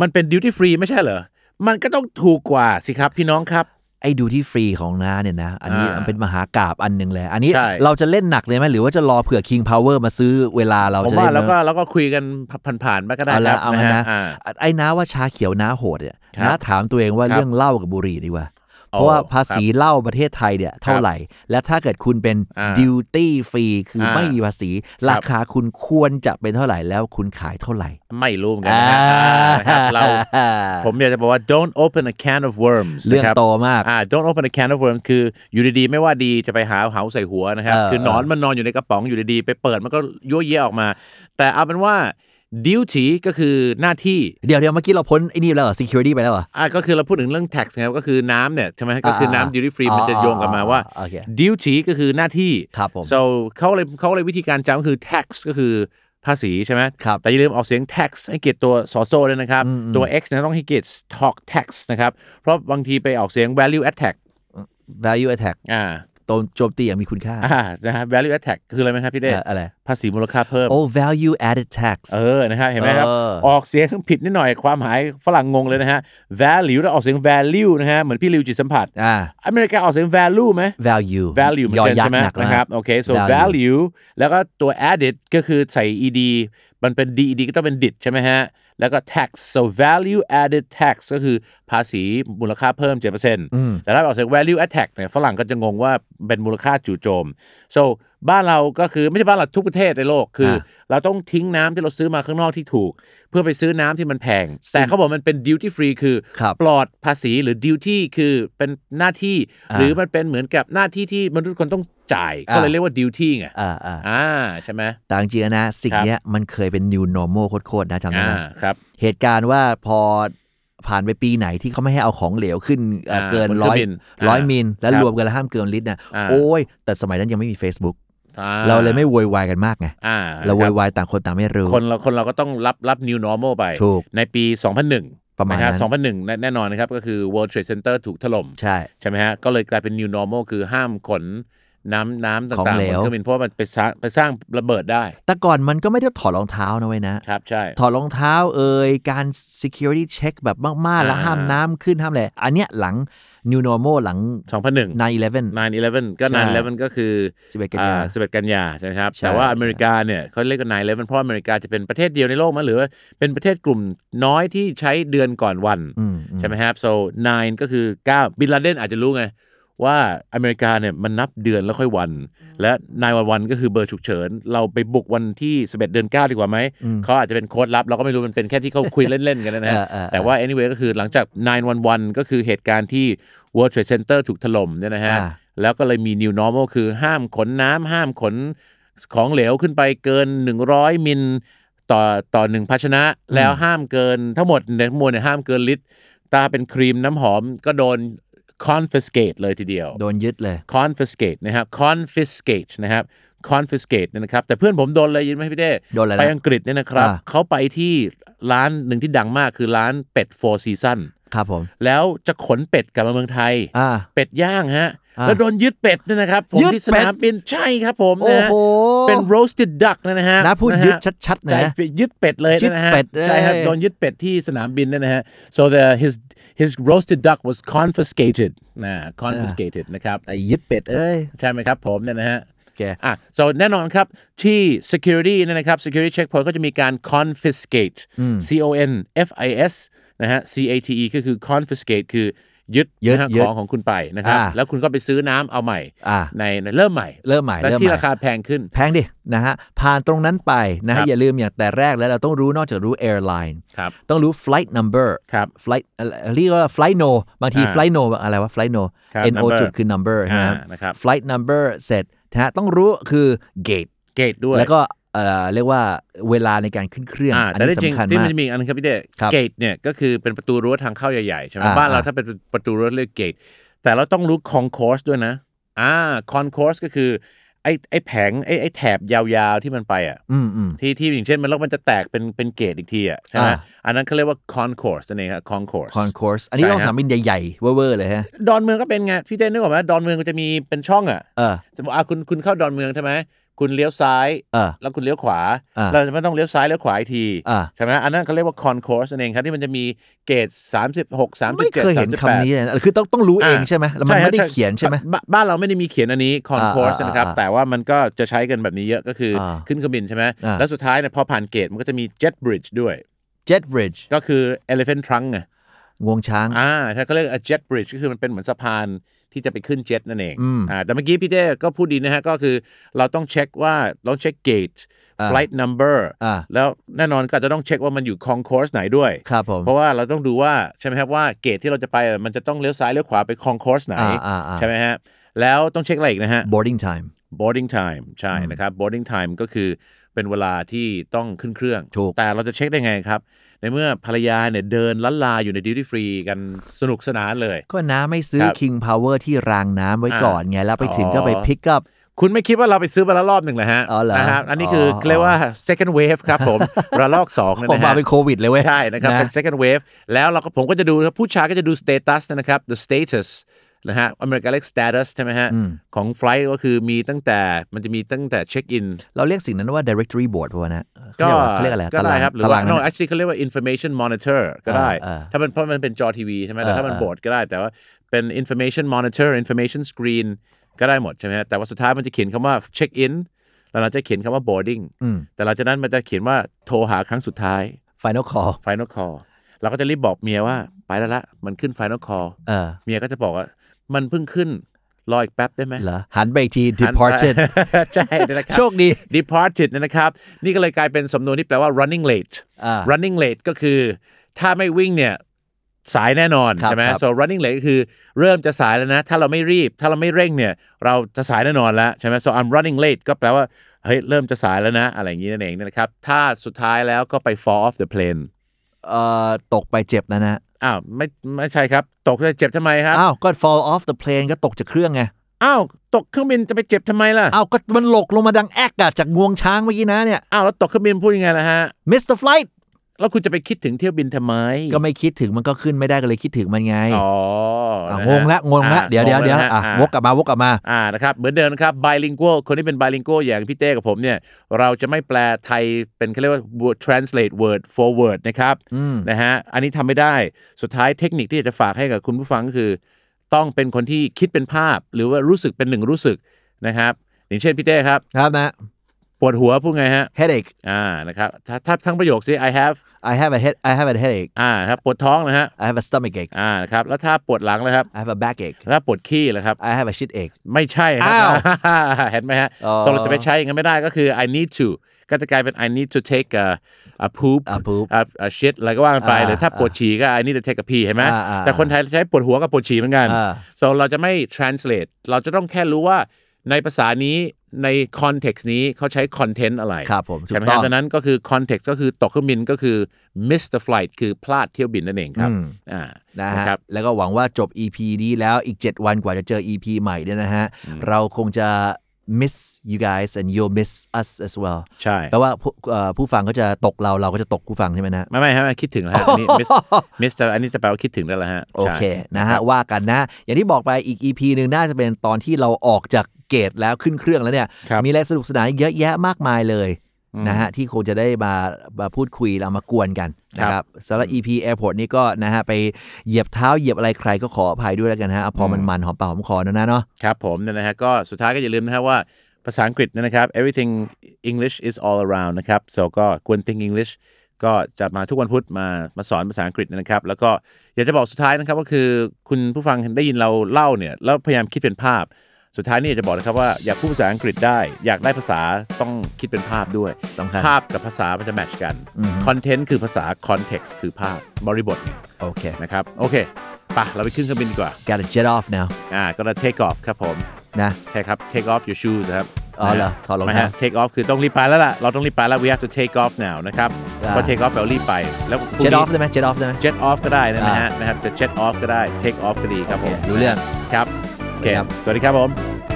มันเป็น duty free ไม่ใช่เหรอ มันก็ต้องถูกกว่าสิครับพี่น้องครับไอ้ดูที่ฟรีของน้าเนี่ยนะ อันนี้อ่ามันเป็นมหากราบอันหนึ่งเลย อันนี้ใช่เราจะเล่นหนักเลยไหมหรือว่าจะรอเผื่อ King Power มาซื้อเวลาเราผมจะว่าเล่นแล้วก็ไหมแล้วก็คุยกันผ่านๆไปก็ได้เอาคละรับเอางั้นนะฮอ่าไอ้น้าว่าชาเขียวน้าโหดเนี่ยครับน้าถามตัวเองว่าครับเรื่องเหล้ากับบุหรี่ดีกว่าโอ้ เพราะว่าภาษีเหล้าประเทศไทยเนี่ยเท่าไหร่ และถ้าเกิดคุณเป็นอ่าดิวตี้ฟรีคืออาไม่มีภาษีครับราคาคุณควรจะเป็นเท่าไหร่แล้วคุณขายเท่าไหร่ ไม่รู้เหมือนกันนะฮะอ่านะครับเราผมอยากจะบอกว่า don't open a can of worms เรื่องนะครับโตมากอ่า don't open a can of worms คืออยู่ดีๆ ไม่ว่าดีจะไปหาเหาใส่หัวนะครับเออคือหนอนมันนอนอยู่ในกระป๋องอยู่ดีๆ ไปเปิดมันก็ยั่วเยะออกมา แต่เอาเป็นว่า duty ก็คือหน้าที่ เดี๋ยวเดี๋ยวเมื่อกี้เราพ้นไอ้นี่แล้วเหรอ security ไปแล้วเหรออ่าก็คือเราพูดถึงเรื่อง tax นะครับก็คือน้ำเนี่ยใช่ไหมก็คือน้ำ duty free อ๋อมันจะโยงกันมาว่า โอเค duty ก็คือหน้าที่ ครับผม so เขาเลยเขาเลยวิธีการจำก็คือ tax ก็คือภาษีใช่ไหมครับแต่อย่าลืมออกเสียง tax ให้เกียรติตัวสอโซ่ด้วยนะครับอืมอืมตัว x เนยต้องให้เกียรติ talk tax นะครับ เพราะบางทีไปออกเสียง value attack value attack อ่า โจมโจมตีอย่างมีคุณค่าอ่านะฮะ value attack คืออะไรไหมครับพี่เด้เอ่ออะไรภาษีมูลค่าเพิ่ม oh value added tax เออนะครับเห็นไหมครับเออออกเสียงผิดนิดหน่อยความหมายฝรั่งงงเลยนะฮะ value แล้วออกเสียง value นะฮะเหมือนพี่ริวจิตสัมผัสอ่าอเมริกาออกเสียง value ไหม value value เหมือนกันยอยักใช่ไหมษ์หนักนะครับโอเค so value value แล้วก็ตัว added ก็คือใส่ ed มันเป็น ded ก็ต้องเป็น did ใช่ไหมฮะ แล้วก็ tax so value added tax ก็คือภาษีมูลค่าเพิ่ม 7%แต่ถ้าออกเสียง value attack เนี่ยฝรั่งก็จะงงว่าเป็นมูลค่าจู่โจม so บ้านเราก็คือไม่ใช่บ้านเราทุกประเทศในโลกคืออ่าเราต้องทิ้งน้ำที่เราซื้อมาข้างนอกที่ถูก เพื่อไปซื้อน้ำที่มันแพง แต่เขาบอกมันเป็น duty free คือครับปลอดภาษีหรือ duty คือเป็นหน้าที่อ่าหรือมันเป็นเหมือนกับหน้าที่ที่มนุษย์คนต้อง จ่าย ก็เลยอ่าเรียกว่า duty ไงอ่าอ่าอ่าใช่ไหมแต่จริงๆนะสิ่งครับเนี้ยมันเคยเป็น new normal โคตรๆนะจำได้อ่าไหมครับ เหตุการณ์ว่าพอผ่านไปปีไหนที่เขาไม่ให้เอาของเหลวขึ้นเอ่ออ่าเกินบนเครื่ร้อองยบินร้อยอ่ามิลแล้วครับรวมกันแล้วห้ามเกินลิตรน่ะอ่าโอ้ย แต่สมัยนั้นยังไม่มี Facebook อ่เราเลยไม่โวยวายกันมากไงอ่าเราโวคยบวายต่างคนต่างไม่รู้ คนเราคนเราก็ต้องรับรับ new normal ไปถูกในปี 2001ประมาณนคบนั้น2001แน่แน่นอนนะครับ ก็คือ World Trade Center ถูกถล่มใช่ ใช่ไหมฮะ ก็เลยกลายเป็น new normal คือห้ามขน น้ำน้ำของต่างๆเหลบนวเครื่องบินเพราะว่ามันไปสร้างไปสร้างระเบิดได้ แต่ก่อนมันก็ไม่ได้ถอดรองเท้านะเว้ยนะ ครับใช่ ถอดรองเท้าเอ่ยการ security check แบบมาก ๆ แล้วอ่า ห้ามน้ำขึ้นห้ามอะไรอันเนี้ยหลัง new normal หลัง 2001 9-11 9-11 ก็ใช่9-11 ก็คือ11กันยาอ่า11กันยาใช่ไหมครับ ใช่ แต่ว่าอเมริกาเนี่ยเขาเรียกกัน9-11 เพราะว่าอเมริกาจะเป็นประเทศเดียวในโลกมั้ยหรือว่าเป็นประเทศกลุ่มน้อยที่ใช้เดือนก่อนวัน อืมอืม ใช่ไหมครับ so 9 ก็คือ 9 บินลาเดนอาจจะรู้ไง ว่าอเมริกาเนี่ยมันนับเดือนแล้วค่อยวัน และนายวันวันก็คือเบอร์ฉุกเฉิน เราไปบุกวันที่ 11 เดือน 9 ดีกว่าไหม เขาอาจจะเป็นโค้ดลับ เราก็ไม่รู้ มันเป็นแค่ที่เขาคุยเล่น ๆ กันนะฮะเออเออเออแต่ว่า anyway ก็คือหลังจาก 911 ก็คือเหตุการณ์ที่ World Trade Center ถูกถล่มเนี่ยนะฮะอ่าแล้วก็เลยมี new normal คือห้ามขนน้ำห้ามขนของเหลวขึ้นไปเกิน 100 มิลต่อต่อหนึ่งภาชนะ แล้วห้ามเกินทั้งหมดในทั้งมวลเนี่ยห้ามเกินลิตรตาเป็นครีมน้ำหอมก็โดน confiscate เลยทีเดียว โดนยึดเลย confiscate นะครับ confiscate นะครับ confiscate เนี่ยนะครับ แต่เพื่อนผมโดนเลยยินไหมพี่เด้โดนอะไรนะ ไปอังกฤษเนี่ยนะครับ อ่า เขาไปที่ร้านหนึ่งที่ดังมากคือร้านเป็ด Four Season ครับผม แล้วจะขนเป็ดกลับมาเมืองไทย อ่า เป็ดย่างฮะอ่า แล้วโดนยึดเป็ดเนี่ยนะครับผมยึดที่สเป็ดนามบินใช่ครับผมโอ้นะฮะโหเป็น roasted duck นะฮะนะพูดฮะยึดชัดๆหนะใช่ยึดเป็ดเลยยึดนะฮะเป็ดใช่ครับเอ้ยโดนยึดเป็ดที่สนามบินเนี่ยนะฮะ so the his his roasted duck was confiscated นะ confiscated นะครับไอ้ยึดเป็ดเอ้ยใช่ไหมครับผมเนี่ยนะฮะแกอะ so แน่นอนครับ ที่ security เนี่ยนะครับ security checkpoint ก็จะมีการ confiscate C O N F I S นะฮะ C A T E ก็คือ confiscate คือ ยึดยึดนะฮะยึดของของคุณไปนะครับอ่าแล้วคุณก็ไปซื้อน้ำเอาใหม่อ่าในในเริ่มใหม่ เริ่มใหม่และเริ่มที่ใหม่ราคาแพงขึ้น แพงดินะฮะผ่านตรงนั้นไปนะครัฮะบอย่าลืมอย่างแต่แรกแล้วเราต้องรู้นอกจากรู้ airline ครับต้องรู้ flight number ครับ flight เอ่อเรียกว่า flight no บางทีอ่า flight no อะไรวะ flight no ครับ N O number จุดคือ number อ่านะครับนะครับ flight number เสร็จนะฮะต้องรู้คือ gate เกตด้วยแล้วก็ เอ่อเรียกว่าเวลาในการขึ้นเครื่องอ่าอันแต่นี้ได้จริงสำคัญที่มามันก จะมีอีกอันนึงครับพี่เด้ครับเกตเนี่ยก็คือเป็นประตูรั้วทางเข้าใหญ่ๆใช่ไหมอ่า บ้านเราอ่าถ้าเป็นประตูรั้วเรียกเกตแต่เราต้องรู้ concourse ด้วยนะ อ่า concourse ก็คือไอ้ไอ้แผงไอ้ไอ้แถบยาวๆที่มันไปอะอืมอืม ที่ที่อย่างเช่นมันแล้วมันจะแตกเป็นเป็นเกตอีกทีอะใช่ไหมอ่า อันนั้นเขาเรียกว่า concourse นั่นเองครับ concourse concourse อันนี้ใช่ต้องฮะ สนามบินใหญ่ๆเวอร์ๆเลยฮะดอนเมืองก็เป็นไงพี่เต้นึกออกไหมดอนเมืองก็จะมีเป็นช่องอะ เออ สมมติอะคุณคุณเข้าดอนเมืองใช่ไหม คุณเลี้ยวซ้ายเออแล้วคุณเลี้ยวขวา อ่า เราจะไม่ต้องเลี้ยวซ้ายเลี้ยวขวาอีกทีอ่าใช่ไหมอันนั้นเขาเรียกว่า concourse นั่นเองครับที่มันจะมีเกต36 37ไม่เคยเห็นคำนี้38 เลยนะคือต้องต้องรู้เองใช่ไหมแล้วมันไม่ได้เขียนใช่ไหม บบ้านเราไม่ได้มีเขียนอันนี้ concourse อ่าอ่านะครับ อ่าแต่ว่ามันก็จะใช้กันแบบนี้เยอะก็คืออาขึ้นเครื่องบินใช่ไหมอ่า แล้วสุดท้ายเนี่ยพอผ่านเกตมันก็จะมี jet bridge ด้วย jet bridge ก็คือ elephant trunk ไงงวงช้าง อ่าถ้าเขาเรียก a jet bridge ก็คือมันเป็นเหมือนสะพาน ที่จะไปขึ้นเจ็ตนั่นเองอืมอ่าแต่เมื่อกี้พี่เต้ก็พูดดีนะฮะก็คือเราต้องเช็คว่าต้องเช็ค gate อ่า flight number อ่าแล้วแน่นอนก็อาจจะต้องเช็คว่ามันอยู่ concourse ไหนด้วยครับผมเพราะว่าเราต้องดูว่าใช่ไหมครับว่าเกตที่เราจะไปอะมันจะต้องเลี้ยวซ้ายเลี้ยวขวาไป concourse ไหนอ่าอ่าอ่าใช่ไหมฮะแล้วต้องเช็คอะไรอีกนะฮะ boarding time boarding time ใช่นะครับ boarding time ก็คือเป็นเวลาที่ต้องขึ้นเครื่องถูกแต่เราจะเช็คได้ไงครับ ในเมื่อภรรยาเนี่ยเดินลันลาอยู่ใน duty free กันสนุกสนานเลย ก็น้าไม่ซื้อ ครับ king power ที่รางน้ำไว้อ่าก่อนไงแล้วไปถึงก็ไปอ๋อ pick up คุณไม่คิดว่าเราไปซื้อมาแล้วรอบหนึ่งเลยฮะอ๋อเหรอนะครับอันนี้คือออ เรียกว่า second wave ครับผม ระลอกสองนะผมนะมาฮะเป็นโควิดเลยเว้ย ใช่นะครับ เป็น second wave แล้วเราก็ผมก็จะดูนะครับผู้ชายก็จะดู status นะครับ the status นะฮะอเมริกาเรียก status ใช่ไหมฮะ ของไฟล์ก็คือมีตั้งแต่มันจะมีตั้งแต่เช็คอินเราเรียกสิ่งนั้นว่า directory board ป่ะวะนะก็เขาเรียกอะไรก็ได้ครับ หรือตาว่าราง no นั้น actually เขาเรียกว่า information monitor ก็ได้เออเออถ้ามันเพราะมันเป็นจอทีวีใช่ไหมแต่ถ้ามันเออเออโบร์ดก็ได้ แต่ว่าเป็น information monitor information screen ก็ได้หมดใช่ไหมฮะแต่ว่าสุดท้ายมันจะเขียนคำว่า check in แล้วเราจะเขียนคำว่า boarding อืมแต่หลังจากนั้นมันจะเขียนว่าโทรหาครั้งสุดท้าย final call final call เราก็จะรีบบอกเมียว่าไปแล้วละมันขึ้น final call เออเมียก็จะบอกว่า มันเพิ่งขึ้นรออีกแป๊บได้ไหมเหรอหันไปอีกทีหันไป departed ใช่นะครับโชคดี departed เนยนะครับ นี่ก็เลยกลายเป็นสำนวนที่แปลว่า running late อ่า running late ก็คือ ถ้าไม่วิ่งเนี่ยสายแน่นอนครับใช่ไหมครับ so running late ก็คือเริ่มจะสายแล้วนะ ถ้าเราไม่รีบ ถ้าเราไม่เร่งเนี่ย เราจะสายแน่นอนแล้วใช่ไหม so I'm running late ก็แปลว่าเฮ้ยเริ่มจะสายแล้วนะ อะไรอย่างนี้นั่นเองนะครับ ถ้าสุดท้ายแล้วก็ไป fall off the plane เอ่อตกไปเจ็บนะนะ อ้าวไม่ไม่ใช่ครับ ตกจะเจ็บทำไมครับอ้าวก็ fall off the plane ก็ตกจากเครื่องไงอ้าวตกเครื่องบินจะไปเจ็บทำไมล่ะอ้าวก็มันหลกลงมาดังแอกอะจากงวงช้างเมื่อกี้นะเนี่ยอ้าวแล้วตกเครื่องบินพูดยังไงล่ะฮะ Mr. Flight แล้วคุณจะไปคิดถึงเที่ยวบินทำไม ก็ไม่คิดถึงมันก็ขึ้นไม่ได้ก็เลยคิดถึงมันไง อ๋ออะนะฮะงงละงงละอะเดี๋ยวเดี๋ยวงงเดี๋ยวแล้อะฮวกกลับมาวกกลับมาอ่านะครับเหมือนเดิมนะครับ bilingual คนที่เป็น bilingual อย่างพี่เต้กับผมเนี่ย เราจะไม่แปลไทยเป็นเขาเรียกว่า word translate word for word นะครับนะฮะอันนี้ทำไม่ได้สุดท้ายเทคนิคที่จะฝากให้กับคุณผู้ฟังก็คือ ต้องเป็นคนที่คิดเป็นภาพ หรือว่ารู้สึกเป็นหนึ่งรู้สึกนะครับอย่างเช่นพี่เต้ครับครับนะป วดหัวพูดไงฮะ headache อ่านะครับถ้าถ้าทั้งประโยคสิ I have I have a head I have a headache อ่าครับปวดท้องนะฮะ I have a stomach ache อ่านะครับแล้วถ้าปวดหลังเลยครับ I have a backache ถ้าปวดขี้เลยครับ I have a shit ache ไม่ใช่ครัอ้าวเห็นไหมฮะอ๋อโซเราจะไปใช้อย่างนั้นไม่ได้ก็คือ I need to ก็จะกลายเป็น I need to take a a poop A poop a, a shit อะไรก็ว่ากันไปอ่าหรือถ้าปวดฉี่ก็ I need to take a pee เห็นไหมอ่าอ่าแต่คนไทยใช้ปวดหัวกับปวดฉี่เหมือนกันอ่า so เราจะไม่ translate เราจะต้องแค่รู้ว่า ในภาษานี้ใน context นี้เขาใช้ content อะไรครับผมถูกใช่ไหมต้ฮะองดังนั้นก็คือ context ก็คือตกเครื่องบินก็คือ miss the flight คือพลาดเที่ยวบินนั่นเองครับอืมอ่านะฮะครับแล้วก็หวังว่าจบ EP นี้แล้วอีก 7 วันกว่าจะเจอ EP ใหม่เนี่ยนะฮะ เราคงจะ miss you guys and you'll miss us as well ใช่แปลว่าผู้เอ่อผู้ฟังก็จะตกเราเราก็จะตกผู้ฟังใช่ไหมนะ ไม่ไม่ฮะคิดถึงแล้วฮะอันนี้ miss miss แต่อันนี้จะแปลว่าคิดถึงได้แล้วฮะ โอเคใช่นะคฮะรับว่ากันนะ อย่างที่บอกไปอีก EP หนึ่งน่าจะเป็นตอนที่เราออกจาก เกตแล้วขึ้นเครื่องแล้วเนี่ยครับมีอะไรสนุกสนานเยอะแยะมากมายเลยนะฮะที่คงจะได้มามาพูดคุยเรามากวนกันนะครับสำหรับ EP Airport นี่ก็นะฮะไปเหยียบเท้าเหยียบอะไรใครก็ขออภัยด้วยแล้วกันฮะเอาพอมันมันหอมปากหอมคอนะนะเนาะครับผมเนี่ยนะฮะก็สุดท้ายก็อย่าลืมนะฮะว่าภาษาอังกฤษเนยนะครับ everything English is all around นะครับ so ก็กวน think English ก็จะมาทุกวันพุธมามาสอนภาษาอังกฤษนะครับ แล้วก็อยากจะบอกสุดท้ายนะครับก็คือคุณผู้ฟังได้ยินเราเล่าเนี่ยแล้วพยายามคิดเป็นภาพ สุดท้ายนี่อยากจะบอกนะครับว่าอยากพูดภาษาอังกฤษได้ อยากได้ภาษาต้องคิดเป็นภาพด้วยสำคัญภาพกับภาษามันจะแมทช์กันคอนเทนต์คือภาษา context คือภาพบริบทเนี่ยโอเคนะครับโอเคไปะเราไปขึ้นเครื่องบินดีกว่า gotta jet off now อ่าก็จะ take off ครับผมนะใช่ครับ take off your shoes นะครับอ๋อเหรอนะฮะถอดรองไม่เท้าฮะ take off คือต้องรีบไปแล้วล่ะ เราต้องรีบไปแล้ว we have to take off now นะครับอ่าเพราะ take off แปลว่ารีบไป แล้วพรุ่ง jet นี้ off ได้ไหม jet off ได้ไหม jet off ก็ได้นะอ่าฮะนะครับจะ jet off ก็ได้ take off ก็ดีครับผมรู้เรื่องครับโอ เค สวัสดีครับผม